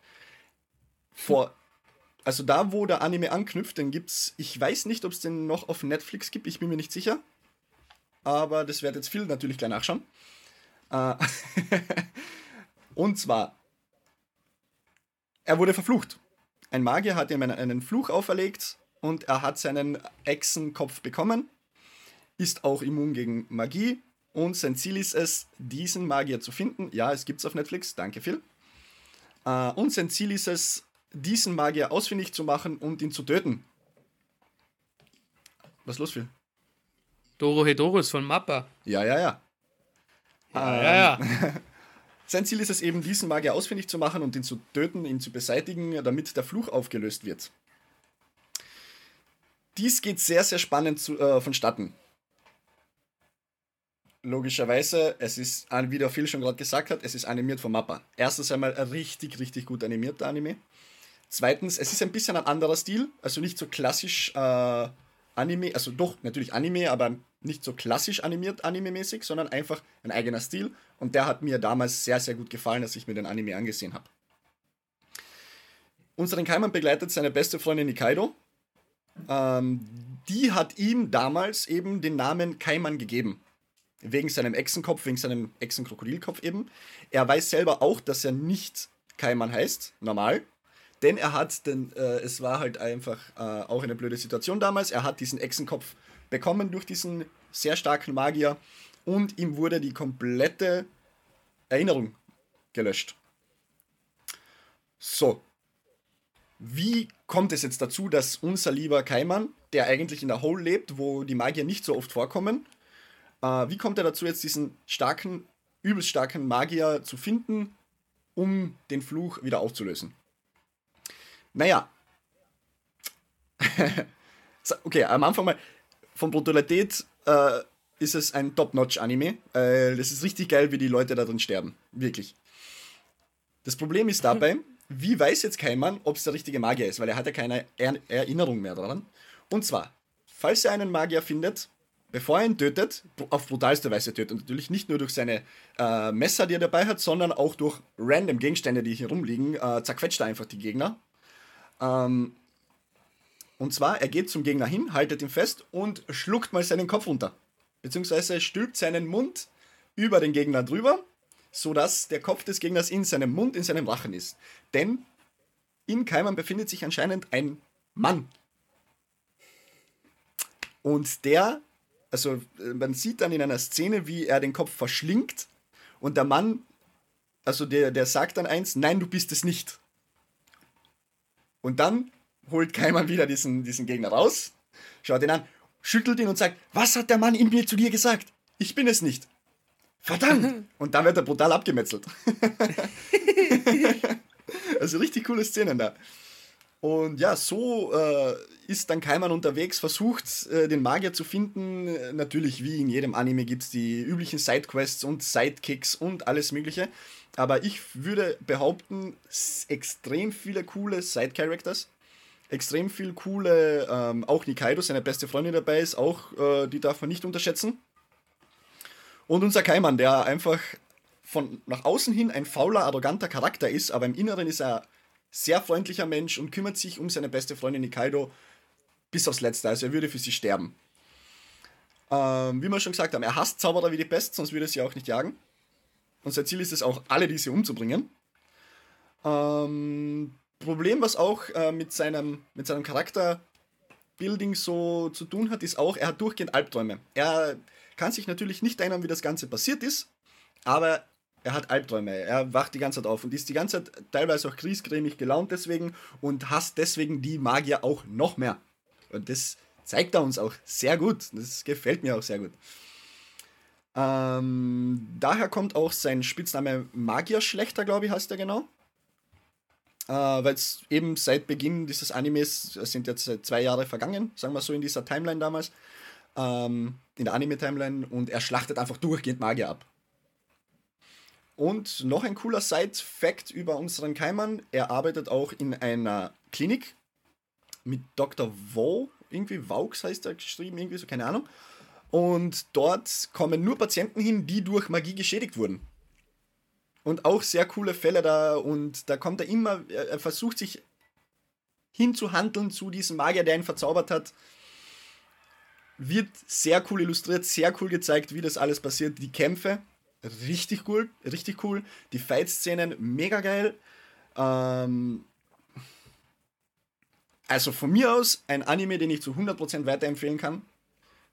Vor, also da, wo der Anime anknüpft, den gibt's, ich weiß nicht, ob es den noch auf Netflix gibt, ich bin mir nicht sicher. Aber das wird jetzt viel natürlich gleich nachschauen. Äh, und zwar, er wurde verflucht. Ein Magier hat ihm einen, einen Fluch auferlegt und er hat seinen Echsenkopf bekommen, ist auch immun gegen Magie und sein Ziel ist es, diesen Magier zu finden. Ja, es gibt's auf Netflix, danke Phil. Äh, und sein Ziel ist es, diesen Magier ausfindig zu machen und ihn zu töten. Was ist los, Phil? Doro Hedorus von Mappa. Ja, ja, ja. Ja, ja, ja. Sein Ziel ist es eben, diesen Magier ausfindig zu machen und ihn zu töten, ihn zu beseitigen, damit der Fluch aufgelöst wird. Dies geht sehr, sehr spannend zu, äh, vonstatten. Logischerweise, es ist, wie der Phil schon gerade gesagt hat, es ist animiert von Mappa. Erstens einmal ein richtig, richtig gut animierter Anime. Zweitens, es ist ein bisschen ein anderer Stil, also nicht so klassisch äh, Anime, also doch natürlich Anime, aber nicht so klassisch animiert Anime-mäßig, sondern einfach ein eigener Stil. Und der hat mir damals sehr, sehr gut gefallen, als ich mir den Anime angesehen habe. Unseren Keimann begleitet seine beste Freundin Nikaido. Ähm, die hat ihm damals eben den Namen Keimann gegeben. Wegen seinem Echsenkopf, wegen seinem Echsenkrokodilkopf eben. Er weiß selber auch, dass er nicht Keimann heißt, normal, denn er hat, denn äh, es war halt einfach äh, auch eine blöde Situation damals. Er hat diesen Echsenkopf bekommen durch diesen sehr starken Magier und ihm wurde die komplette Erinnerung gelöscht. So. Wie kommt es jetzt dazu, dass unser lieber Kaiman, der eigentlich in der Hole lebt, wo die Magier nicht so oft vorkommen, äh, wie kommt er dazu, jetzt diesen starken, übelst starken Magier zu finden, um den Fluch wieder aufzulösen? Naja. okay, am Anfang mal. Von Brutalität äh, ist es ein Top-Notch-Anime. Äh, das ist richtig geil, wie die Leute da drin sterben. Wirklich. Das Problem ist dabei, wie weiß jetzt kein Mann, ob es der richtige Magier ist, weil er hat ja keine er Erinnerung mehr daran. Und zwar, falls er einen Magier findet, bevor er ihn tötet, auf brutalste Weise tötet. Natürlich nicht nur durch seine äh, Messer, die er dabei hat, sondern auch durch random Gegenstände, die hier rumliegen, äh, zerquetscht er einfach die Gegner ähm, und zwar, er geht zum Gegner hin, haltet ihn fest und schluckt mal seinen Kopf runter. Beziehungsweise stülpt seinen Mund über den Gegner drüber, sodass der Kopf des Gegners in seinem Mund, in seinem Rachen ist. Denn in Keimann befindet sich anscheinend ein Mann. Und der, also man sieht dann in einer Szene, wie er den Kopf verschlingt und der Mann, also der, der sagt dann eins, nein, du bist es nicht. Und dann holt Keimann wieder diesen, diesen Gegner raus, schaut ihn an, schüttelt ihn und sagt, was hat der Mann in mir zu dir gesagt? Ich bin es nicht. Verdammt! Und dann wird er brutal abgemetzelt. also richtig coole Szenen da. Und ja, so äh, ist dann Keimann unterwegs, versucht äh, den Magier zu finden. Natürlich, wie in jedem Anime gibt es die üblichen Sidequests und Sidekicks und alles Mögliche. Aber ich würde behaupten, extrem viele coole Side-Characters. Extrem viel coole, ähm, auch Nikaido, seine beste Freundin dabei ist, auch äh, die darf man nicht unterschätzen. Und unser Kaiman, der einfach von nach außen hin ein fauler, arroganter Charakter ist, aber im Inneren ist er sehr freundlicher Mensch und kümmert sich um seine beste Freundin Nikaido bis aufs Letzte. Also er würde für sie sterben. Ähm, wie wir schon gesagt haben, er hasst Zauberer wie die Pest, sonst würde er sie auch nicht jagen. Und sein Ziel ist es auch, alle diese umzubringen. Ähm, Problem, was auch äh, mit, seinem, mit seinem Charakterbuilding so zu tun hat, ist auch, er hat durchgehend Albträume. Er kann sich natürlich nicht erinnern, wie das Ganze passiert ist, aber er hat Albträume. Er wacht die ganze Zeit auf und ist die ganze Zeit teilweise auch kriesgrämig gelaunt deswegen und hasst deswegen die Magier auch noch mehr. Und das zeigt er uns auch sehr gut. Das gefällt mir auch sehr gut. Ähm, daher kommt auch sein Spitzname Magierschlechter, glaube ich, heißt er genau. Äh, Weil es eben seit Beginn dieses Animes, es sind jetzt zwei Jahre vergangen, sagen wir so in dieser Timeline damals, ähm, in der Anime-Timeline, und er schlachtet einfach durchgehend Magier ab. Und noch ein cooler Side-Fact über unseren Keimann: Er arbeitet auch in einer Klinik mit Dr. Vo, irgendwie Vaux heißt er geschrieben, irgendwie so, keine Ahnung. Und dort kommen nur Patienten hin, die durch Magie geschädigt wurden. Und auch sehr coole Fälle da. Und da kommt er immer, er versucht sich hinzuhandeln zu diesem Magier, der ihn verzaubert hat. Wird sehr cool illustriert, sehr cool gezeigt, wie das alles passiert. Die Kämpfe, richtig cool, richtig cool. Die Fight-Szenen mega geil. Ähm, also von mir aus ein Anime, den ich zu 100% weiterempfehlen kann.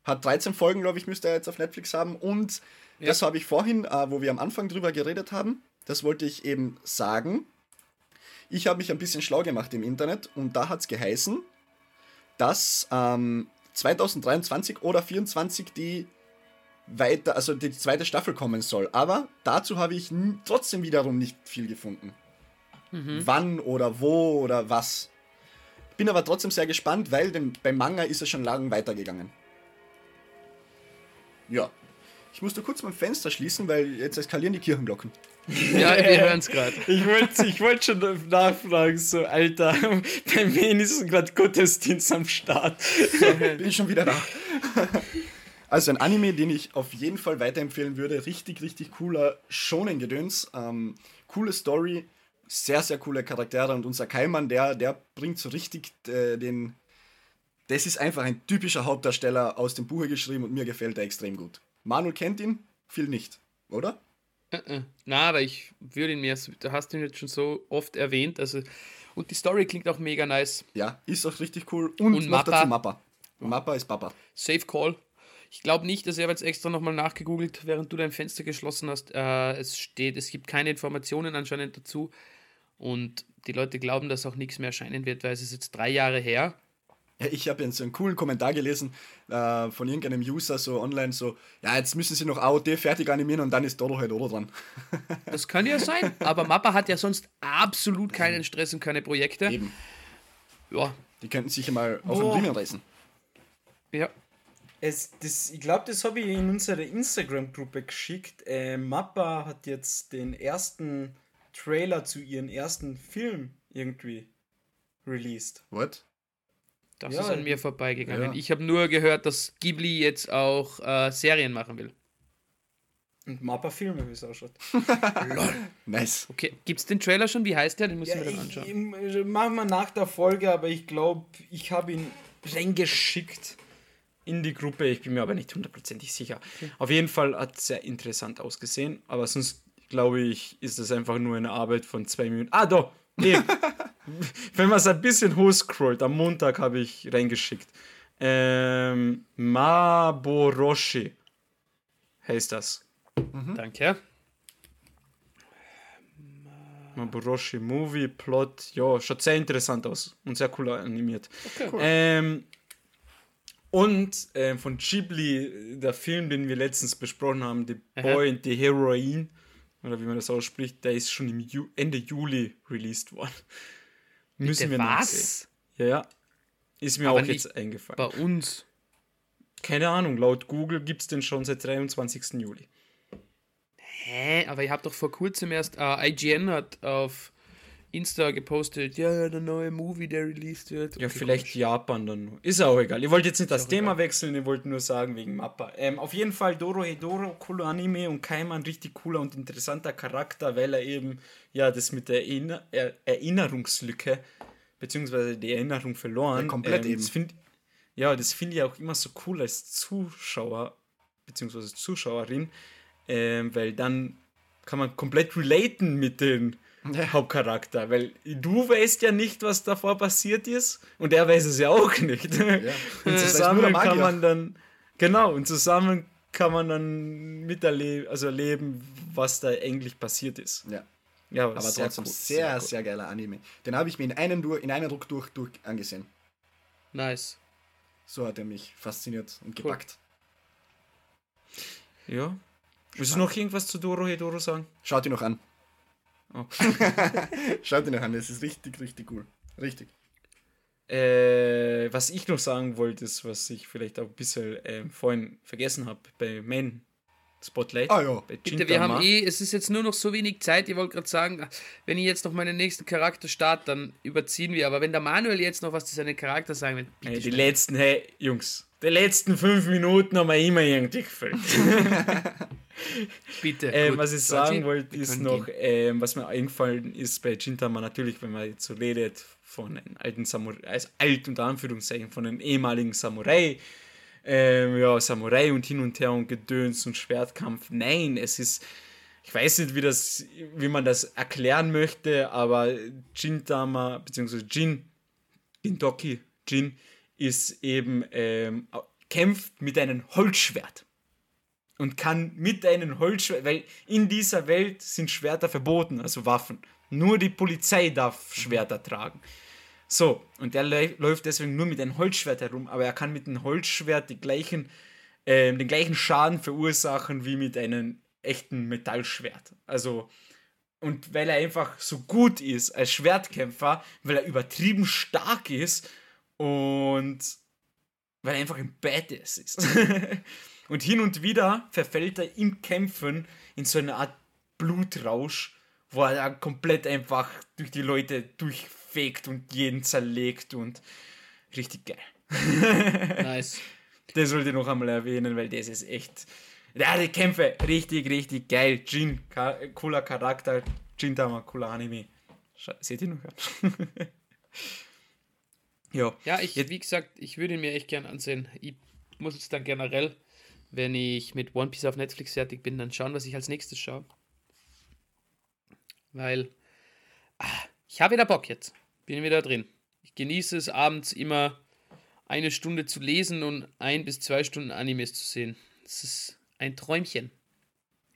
Hat 13 Folgen, glaube ich, müsste er jetzt auf Netflix haben. Und ja. das habe ich vorhin, äh, wo wir am Anfang drüber geredet haben, das wollte ich eben sagen. Ich habe mich ein bisschen schlau gemacht im Internet und da hat es geheißen, dass ähm, 2023 oder 2024 die weiter, also die zweite Staffel kommen soll. Aber dazu habe ich trotzdem wiederum nicht viel gefunden. Mhm. Wann oder wo oder was. Bin aber trotzdem sehr gespannt, weil dem, beim Manga ist es schon lange weitergegangen. Ja. Ich musste kurz mein Fenster schließen, weil jetzt eskalieren die Kirchenglocken. Ja, wir hören es gerade. Ich wollte ich wollt schon nachfragen, so, Alter, bei wen ist gerade Gottesdienst am Start? Bin ich schon wieder da. Also ein Anime, den ich auf jeden Fall weiterempfehlen würde. Richtig, richtig cooler Shonen-Gedöns. Ähm, coole Story, sehr, sehr coole Charaktere und unser Keimann, der, der bringt so richtig äh, den. Das ist einfach ein typischer Hauptdarsteller aus dem Buche geschrieben und mir gefällt er extrem gut. Manuel kennt ihn, viel nicht, oder? Uh -uh. Na, aber ich würde ihn mir, du hast ihn jetzt schon so oft erwähnt, also und die Story klingt auch mega nice. Ja, ist auch richtig cool und, und noch dazu Mappa. Mappa ist Papa. Safe Call. Ich glaube nicht, dass er jetzt extra nochmal nachgegoogelt, während du dein Fenster geschlossen hast. Äh, es steht, es gibt keine Informationen anscheinend dazu. Und die Leute glauben, dass auch nichts mehr erscheinen wird, weil es ist jetzt drei Jahre her. Ja, ich habe jetzt so einen coolen Kommentar gelesen äh, von irgendeinem User so online, so, ja, jetzt müssen sie noch AOD fertig animieren und dann ist Dodo halt oder dran. Das kann ja sein, aber Mappa hat ja sonst absolut keinen Stress und keine Projekte. Eben. Ja. Die könnten sich ja mal auf den Riemen reißen. Ja. Es, das, ich glaube, das habe ich in unsere Instagram-Gruppe geschickt. Äh, Mappa hat jetzt den ersten Trailer zu ihrem ersten Film irgendwie released. What? Das ja, ist an mir vorbeigegangen. Ja. Ich habe nur gehört, dass Ghibli jetzt auch äh, Serien machen will. Und Mappa Filme, wie es ausschaut. nice. Okay, gibt es den Trailer schon? Wie heißt der? Den muss ja, ich mir dann anschauen. Ich, ich, machen wir nach der Folge, aber ich glaube, ich habe ihn reingeschickt in die Gruppe. Ich bin mir aber nicht hundertprozentig sicher. Okay. Auf jeden Fall hat es sehr interessant ausgesehen, aber sonst glaube ich, ist das einfach nur eine Arbeit von zwei Minuten. Ah, doch! Nee. Wenn man es ein bisschen hochscrollt, am Montag habe ich reingeschickt. Ähm, Maboroshi heißt das. Mhm. Danke. Maboroshi Movie Plot, ja, schaut sehr interessant aus und sehr cool animiert. Okay, cool. Ähm, und äh, von Ghibli, der Film, den wir letztens besprochen haben, The Boy Aha. and the Heroine, oder wie man das ausspricht, der ist schon im Ju Ende Juli released worden. Müssen Bitte wir was? Ja, ja. Ist mir Aber auch jetzt eingefallen. Bei uns? Keine Ahnung, laut Google gibt es den schon seit 23. Juli. Hä? Aber ihr habt doch vor kurzem erst, äh, IGN hat auf Insta gepostet, ja, der neue Movie, der released wird. Ja, vielleicht Quatsch. Japan dann. Ist auch egal. Ich wollte jetzt nicht das Thema egal. wechseln, ich wollte nur sagen wegen Mappa. Ähm, auf jeden Fall Doro Hedoro, cooler Anime und Kaiman, richtig cooler und interessanter Charakter, weil er eben ja das mit der Erinner er Erinnerungslücke beziehungsweise die Erinnerung verloren. Ja, komplett ähm, eben. Das find, ja, das finde ich auch immer so cool als Zuschauer beziehungsweise Zuschauerin, ähm, weil dann kann man komplett relaten mit den. Hauptcharakter, weil du weißt ja nicht, was davor passiert ist und er weiß es ja auch nicht. Ja. Und zusammen kann man dann, genau, und zusammen kann man dann miterleben, also erleben, was da eigentlich passiert ist. Ja. Ja, aber, aber sehr trotzdem cool, sehr, sehr, sehr, geiler Anime. Den habe ich mir in einem, durch, in einem Druck durch, durch angesehen. Nice. So hat er mich fasziniert und cool. gepackt. Ja. Willst du noch irgendwas zu Doro Hedoro sagen? Schaut ihn noch an. Oh. Schaut ihn noch an, das ist richtig, richtig cool. Richtig. Äh, was ich noch sagen wollte, ist, was ich vielleicht auch ein bisschen äh, vorhin vergessen habe bei Main Spotlight. Ah ja. Bitte, wir haben eh, es ist jetzt nur noch so wenig Zeit. Ich wollte gerade sagen, wenn ich jetzt noch meinen nächsten Charakter starte, dann überziehen wir. Aber wenn der Manuel jetzt noch was zu seinem Charakter sagen will, bitte. Hey, die letzten, hey, Jungs, die letzten fünf Minuten haben wir immer irgendwie gefüllt. Bitte. Ähm, was ich sagen wollte, ist noch, ähm, was mir eingefallen ist bei Gintama natürlich, wenn man jetzt so redet von einem alten Samurai, also alt unter Anführungszeichen, von einem ehemaligen Samurai, ähm, ja, Samurai und hin und her und Gedöns und Schwertkampf. Nein, es ist, ich weiß nicht, wie, das, wie man das erklären möchte, aber Jin-Dama, beziehungsweise Jin, Gintoki, Jin, ist eben, ähm, kämpft mit einem Holzschwert. Und kann mit einem Holzschwert, weil in dieser Welt sind Schwerter verboten, also Waffen. Nur die Polizei darf Schwerter tragen. So, und der läuft deswegen nur mit einem Holzschwert herum, aber er kann mit einem Holzschwert die gleichen, äh, den gleichen Schaden verursachen wie mit einem echten Metallschwert. Also, und weil er einfach so gut ist als Schwertkämpfer, weil er übertrieben stark ist und weil er einfach ein Badass ist. und hin und wieder verfällt er im Kämpfen in so eine Art Blutrausch, wo er komplett einfach durch die Leute durchfegt und jeden zerlegt und richtig geil. nice. Das sollte ich noch einmal erwähnen, weil das ist echt. Ja, die Kämpfe, richtig, richtig geil. Jin, ka cooler Charakter. Jin Tama, cooler Anime. Seht ihr noch? ja. Ja, ich, Jetzt, wie gesagt, ich würde ihn mir echt gern ansehen. Ich muss jetzt dann generell, wenn ich mit One Piece auf Netflix fertig bin, dann schauen, was ich als nächstes schaue. Weil ah, ich habe wieder Bock jetzt. Bin wieder drin. Ich genieße es abends immer eine Stunde zu lesen und ein bis zwei Stunden Animes zu sehen. Das ist ein Träumchen.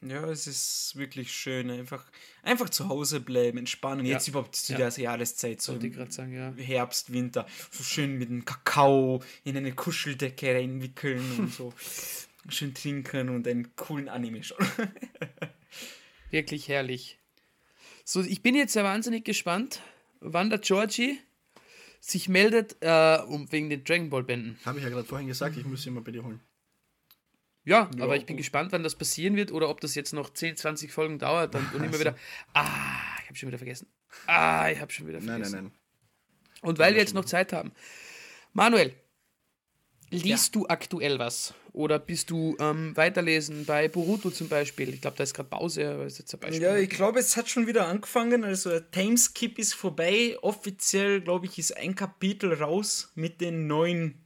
Ja, es ist wirklich schön. Einfach, einfach zu Hause bleiben, entspannen. Ja. Jetzt überhaupt zu ja. der Jahreszeit, so sagen, ja. Herbst, Winter. So schön mit einem Kakao in eine Kuscheldecke reinwickeln und so. Schön trinken und einen coolen Anime schauen. wirklich herrlich. So, ich bin jetzt ja wahnsinnig gespannt, wann der Georgie sich meldet, äh, um, wegen den Dragon Ball Bänden. Habe ich ja gerade vorhin gesagt, ich muss ihn mal bei dir holen. Ja, ja aber ich bin gespannt, wann das passieren wird oder ob das jetzt noch 10, 20 Folgen dauert und, und immer wieder. Ah, ich habe schon wieder vergessen. Ah, ich habe schon wieder vergessen. Nein, nein, nein. Und weil wir jetzt noch Zeit haben. Manuel, Liest ja. du aktuell was? Oder bist du ähm, weiterlesen bei Boruto zum Beispiel? Ich glaube, da ist gerade Pause. Ist jetzt ein Beispiel. Ja, ich glaube, es hat schon wieder angefangen. Also Timeskip ist vorbei. Offiziell, glaube ich, ist ein Kapitel raus mit den neuen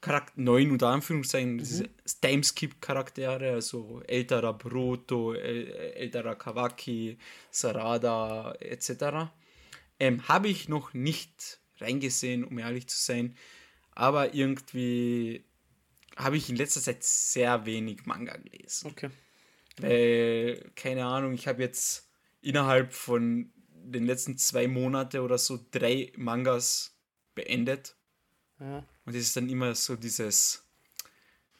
Charakter neuen unter Anführungszeichen mhm. Timeskip-Charaktere, also älterer Boruto, älterer Kawaki, Sarada etc. Ähm, Habe ich noch nicht reingesehen, um ehrlich zu sein aber irgendwie habe ich in letzter Zeit sehr wenig Manga gelesen. Okay. Weil, keine Ahnung, ich habe jetzt innerhalb von den letzten zwei Monaten oder so drei Mangas beendet. Ja. Und es ist dann immer so dieses,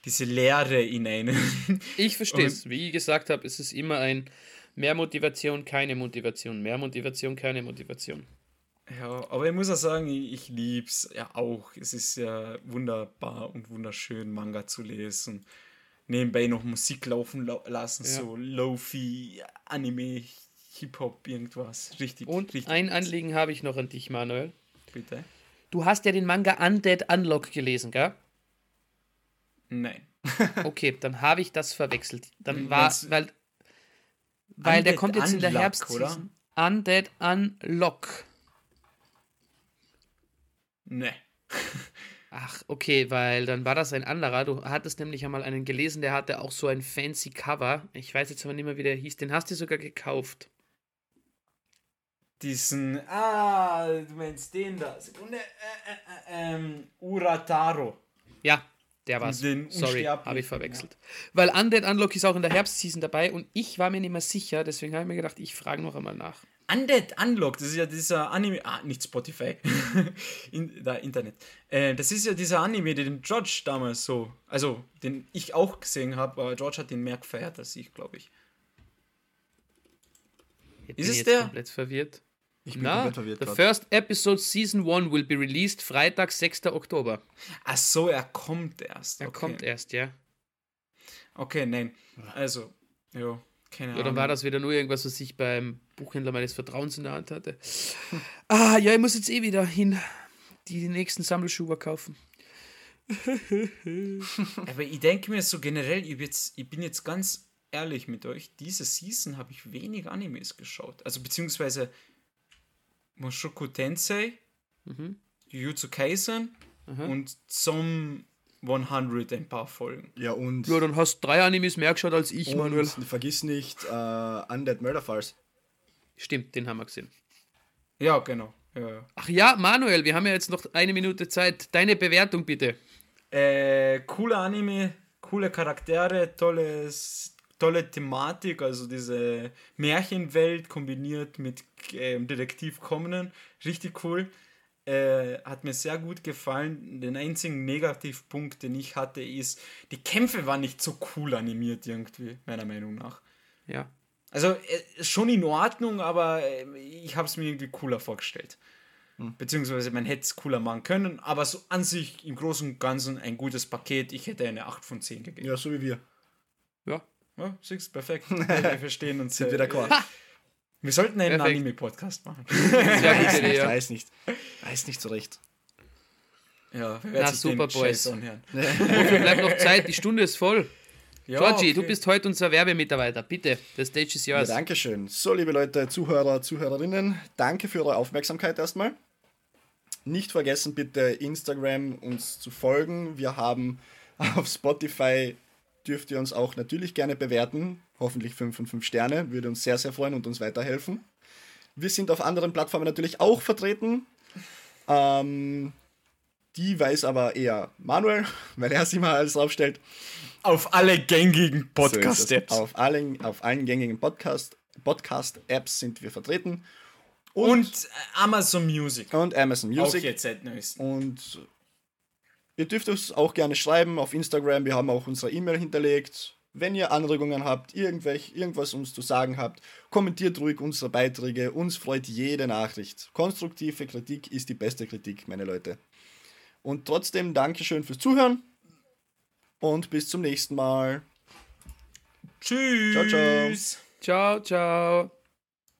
diese Leere in einem. Ich verstehe es. Wie ich gesagt habe, ist es immer ein mehr Motivation, keine Motivation, mehr Motivation, keine Motivation. Ja, aber ich muss auch sagen, ich, ich liebe es ja auch. Es ist ja wunderbar und wunderschön, Manga zu lesen. Nebenbei noch Musik laufen lassen, ja. so Lofi, Anime, Hip-Hop, irgendwas. Richtig. Und richtig ein Anliegen habe ich noch an dich, Manuel. Bitte. Du hast ja den Manga Undead Unlock gelesen, gell? Nein. okay, dann habe ich das verwechselt. Dann war, weil, weil der kommt jetzt Unlock, in der Herbst. Undead Unlock. Nee. Ach, okay, weil dann war das ein anderer. Du hattest nämlich einmal einen gelesen, der hatte auch so ein fancy Cover. Ich weiß jetzt aber nicht mehr, wie der hieß. Den hast du sogar gekauft. Diesen, ah, du meinst den da. Sekunde, äh, äh, äh, ähm, Urataro. Ja, der war's. Den Sorry, habe ich verwechselt. Ja. Weil Undead Unlock ist auch in der Herbstseason dabei und ich war mir nicht mehr sicher, deswegen habe ich mir gedacht, ich frage noch einmal nach. Undead Unlocked, das ist ja dieser Anime, ah, nicht Spotify, in, da Internet. Äh, das ist ja dieser Anime, den George damals so, also den ich auch gesehen habe, aber George hat den mehr gefeiert als ich, glaube ich. ich ist es der? komplett verwirrt. Ich bin Na, komplett verwirrt. The grad. first episode Season 1 will be released Freitag, 6. Oktober. Ach so, er kommt erst. Er okay. kommt erst, ja. Okay, nein. Also, ja. Keine ja, dann war das wieder nur irgendwas, was ich beim Buchhändler meines Vertrauens in der Hand hatte. Ah, ja, ich muss jetzt eh wieder hin die nächsten Sammelschuhe kaufen. Aber ich denke mir so generell, ich, jetzt, ich bin jetzt ganz ehrlich mit euch, diese Season habe ich wenig Animes geschaut. Also beziehungsweise Mushoku Tensei, mhm. Jujutsu Kaisen mhm. und zum 100 ein paar Folgen. Ja, und, Ja, dann hast du drei Animes mehr geschaut als ich, Manuel. und vergiss nicht äh, Undead Murder Files. Stimmt, den haben wir gesehen. Ja, genau. Ja. Ach ja, Manuel, wir haben ja jetzt noch eine Minute Zeit. Deine Bewertung bitte. Äh, cooler Anime, coole Charaktere, tolles, tolle Thematik, also diese Märchenwelt kombiniert mit ähm, Detektiv Conan, richtig cool. Äh, hat mir sehr gut gefallen. Den einzigen Negativpunkt, den ich hatte, ist, die Kämpfe waren nicht so cool animiert irgendwie, meiner Meinung nach. Ja. Also äh, schon in Ordnung, aber äh, ich habe es mir irgendwie cooler vorgestellt. Beziehungsweise man hätte es cooler machen können, aber so an sich im Großen und Ganzen ein gutes Paket. Ich hätte eine 8 von 10 gegeben. Ja, so wie wir. Ja. Ja, siehst perfekt. wir verstehen uns. Sind äh, wieder klar. Wir sollten einen. Anime-Podcast machen. Sehr gute Weiß nicht, ja. weiß nicht. Weiß nicht so recht. Ja, wer Na, super, den Boys. Anhören? Wofür bleibt noch Zeit? Die Stunde ist voll. Ja, Georgie, okay. du bist heute unser Werbemitarbeiter. Bitte, der Stage ist Ja, yours. danke schön. So, liebe Leute, Zuhörer, Zuhörerinnen, danke für eure Aufmerksamkeit erstmal. Nicht vergessen, bitte Instagram uns zu folgen. Wir haben auf Spotify, dürft ihr uns auch natürlich gerne bewerten. Hoffentlich 5 von 5 Sterne, würde uns sehr, sehr freuen und uns weiterhelfen. Wir sind auf anderen Plattformen natürlich auch vertreten. Ähm, die weiß aber eher Manuel, weil er sie mal alles draufstellt. Auf alle gängigen So. Podcast-Apps. Auf allen, auf allen gängigen Podcast, Podcast-Apps sind wir vertreten. und äh, Amazon Music. Und Amazon Auch Music. jetzt seit neuestem. Und ihr dürft uns auch gerne schreiben auf Instagram. Wir haben auch unsere E-Mail hinterlegt. Wenn ihr Anregungen habt, irgendwelch, irgendwas uns zu sagen habt, kommentiert ruhig unsere Beiträge. Uns freut jede Nachricht. Konstruktive Kritik ist die beste Kritik, meine Leute. Und trotzdem Dankeschön fürs Zuhören und bis zum nächsten Mal. Tschüss. Ciao, ciao. Ciao, ciao.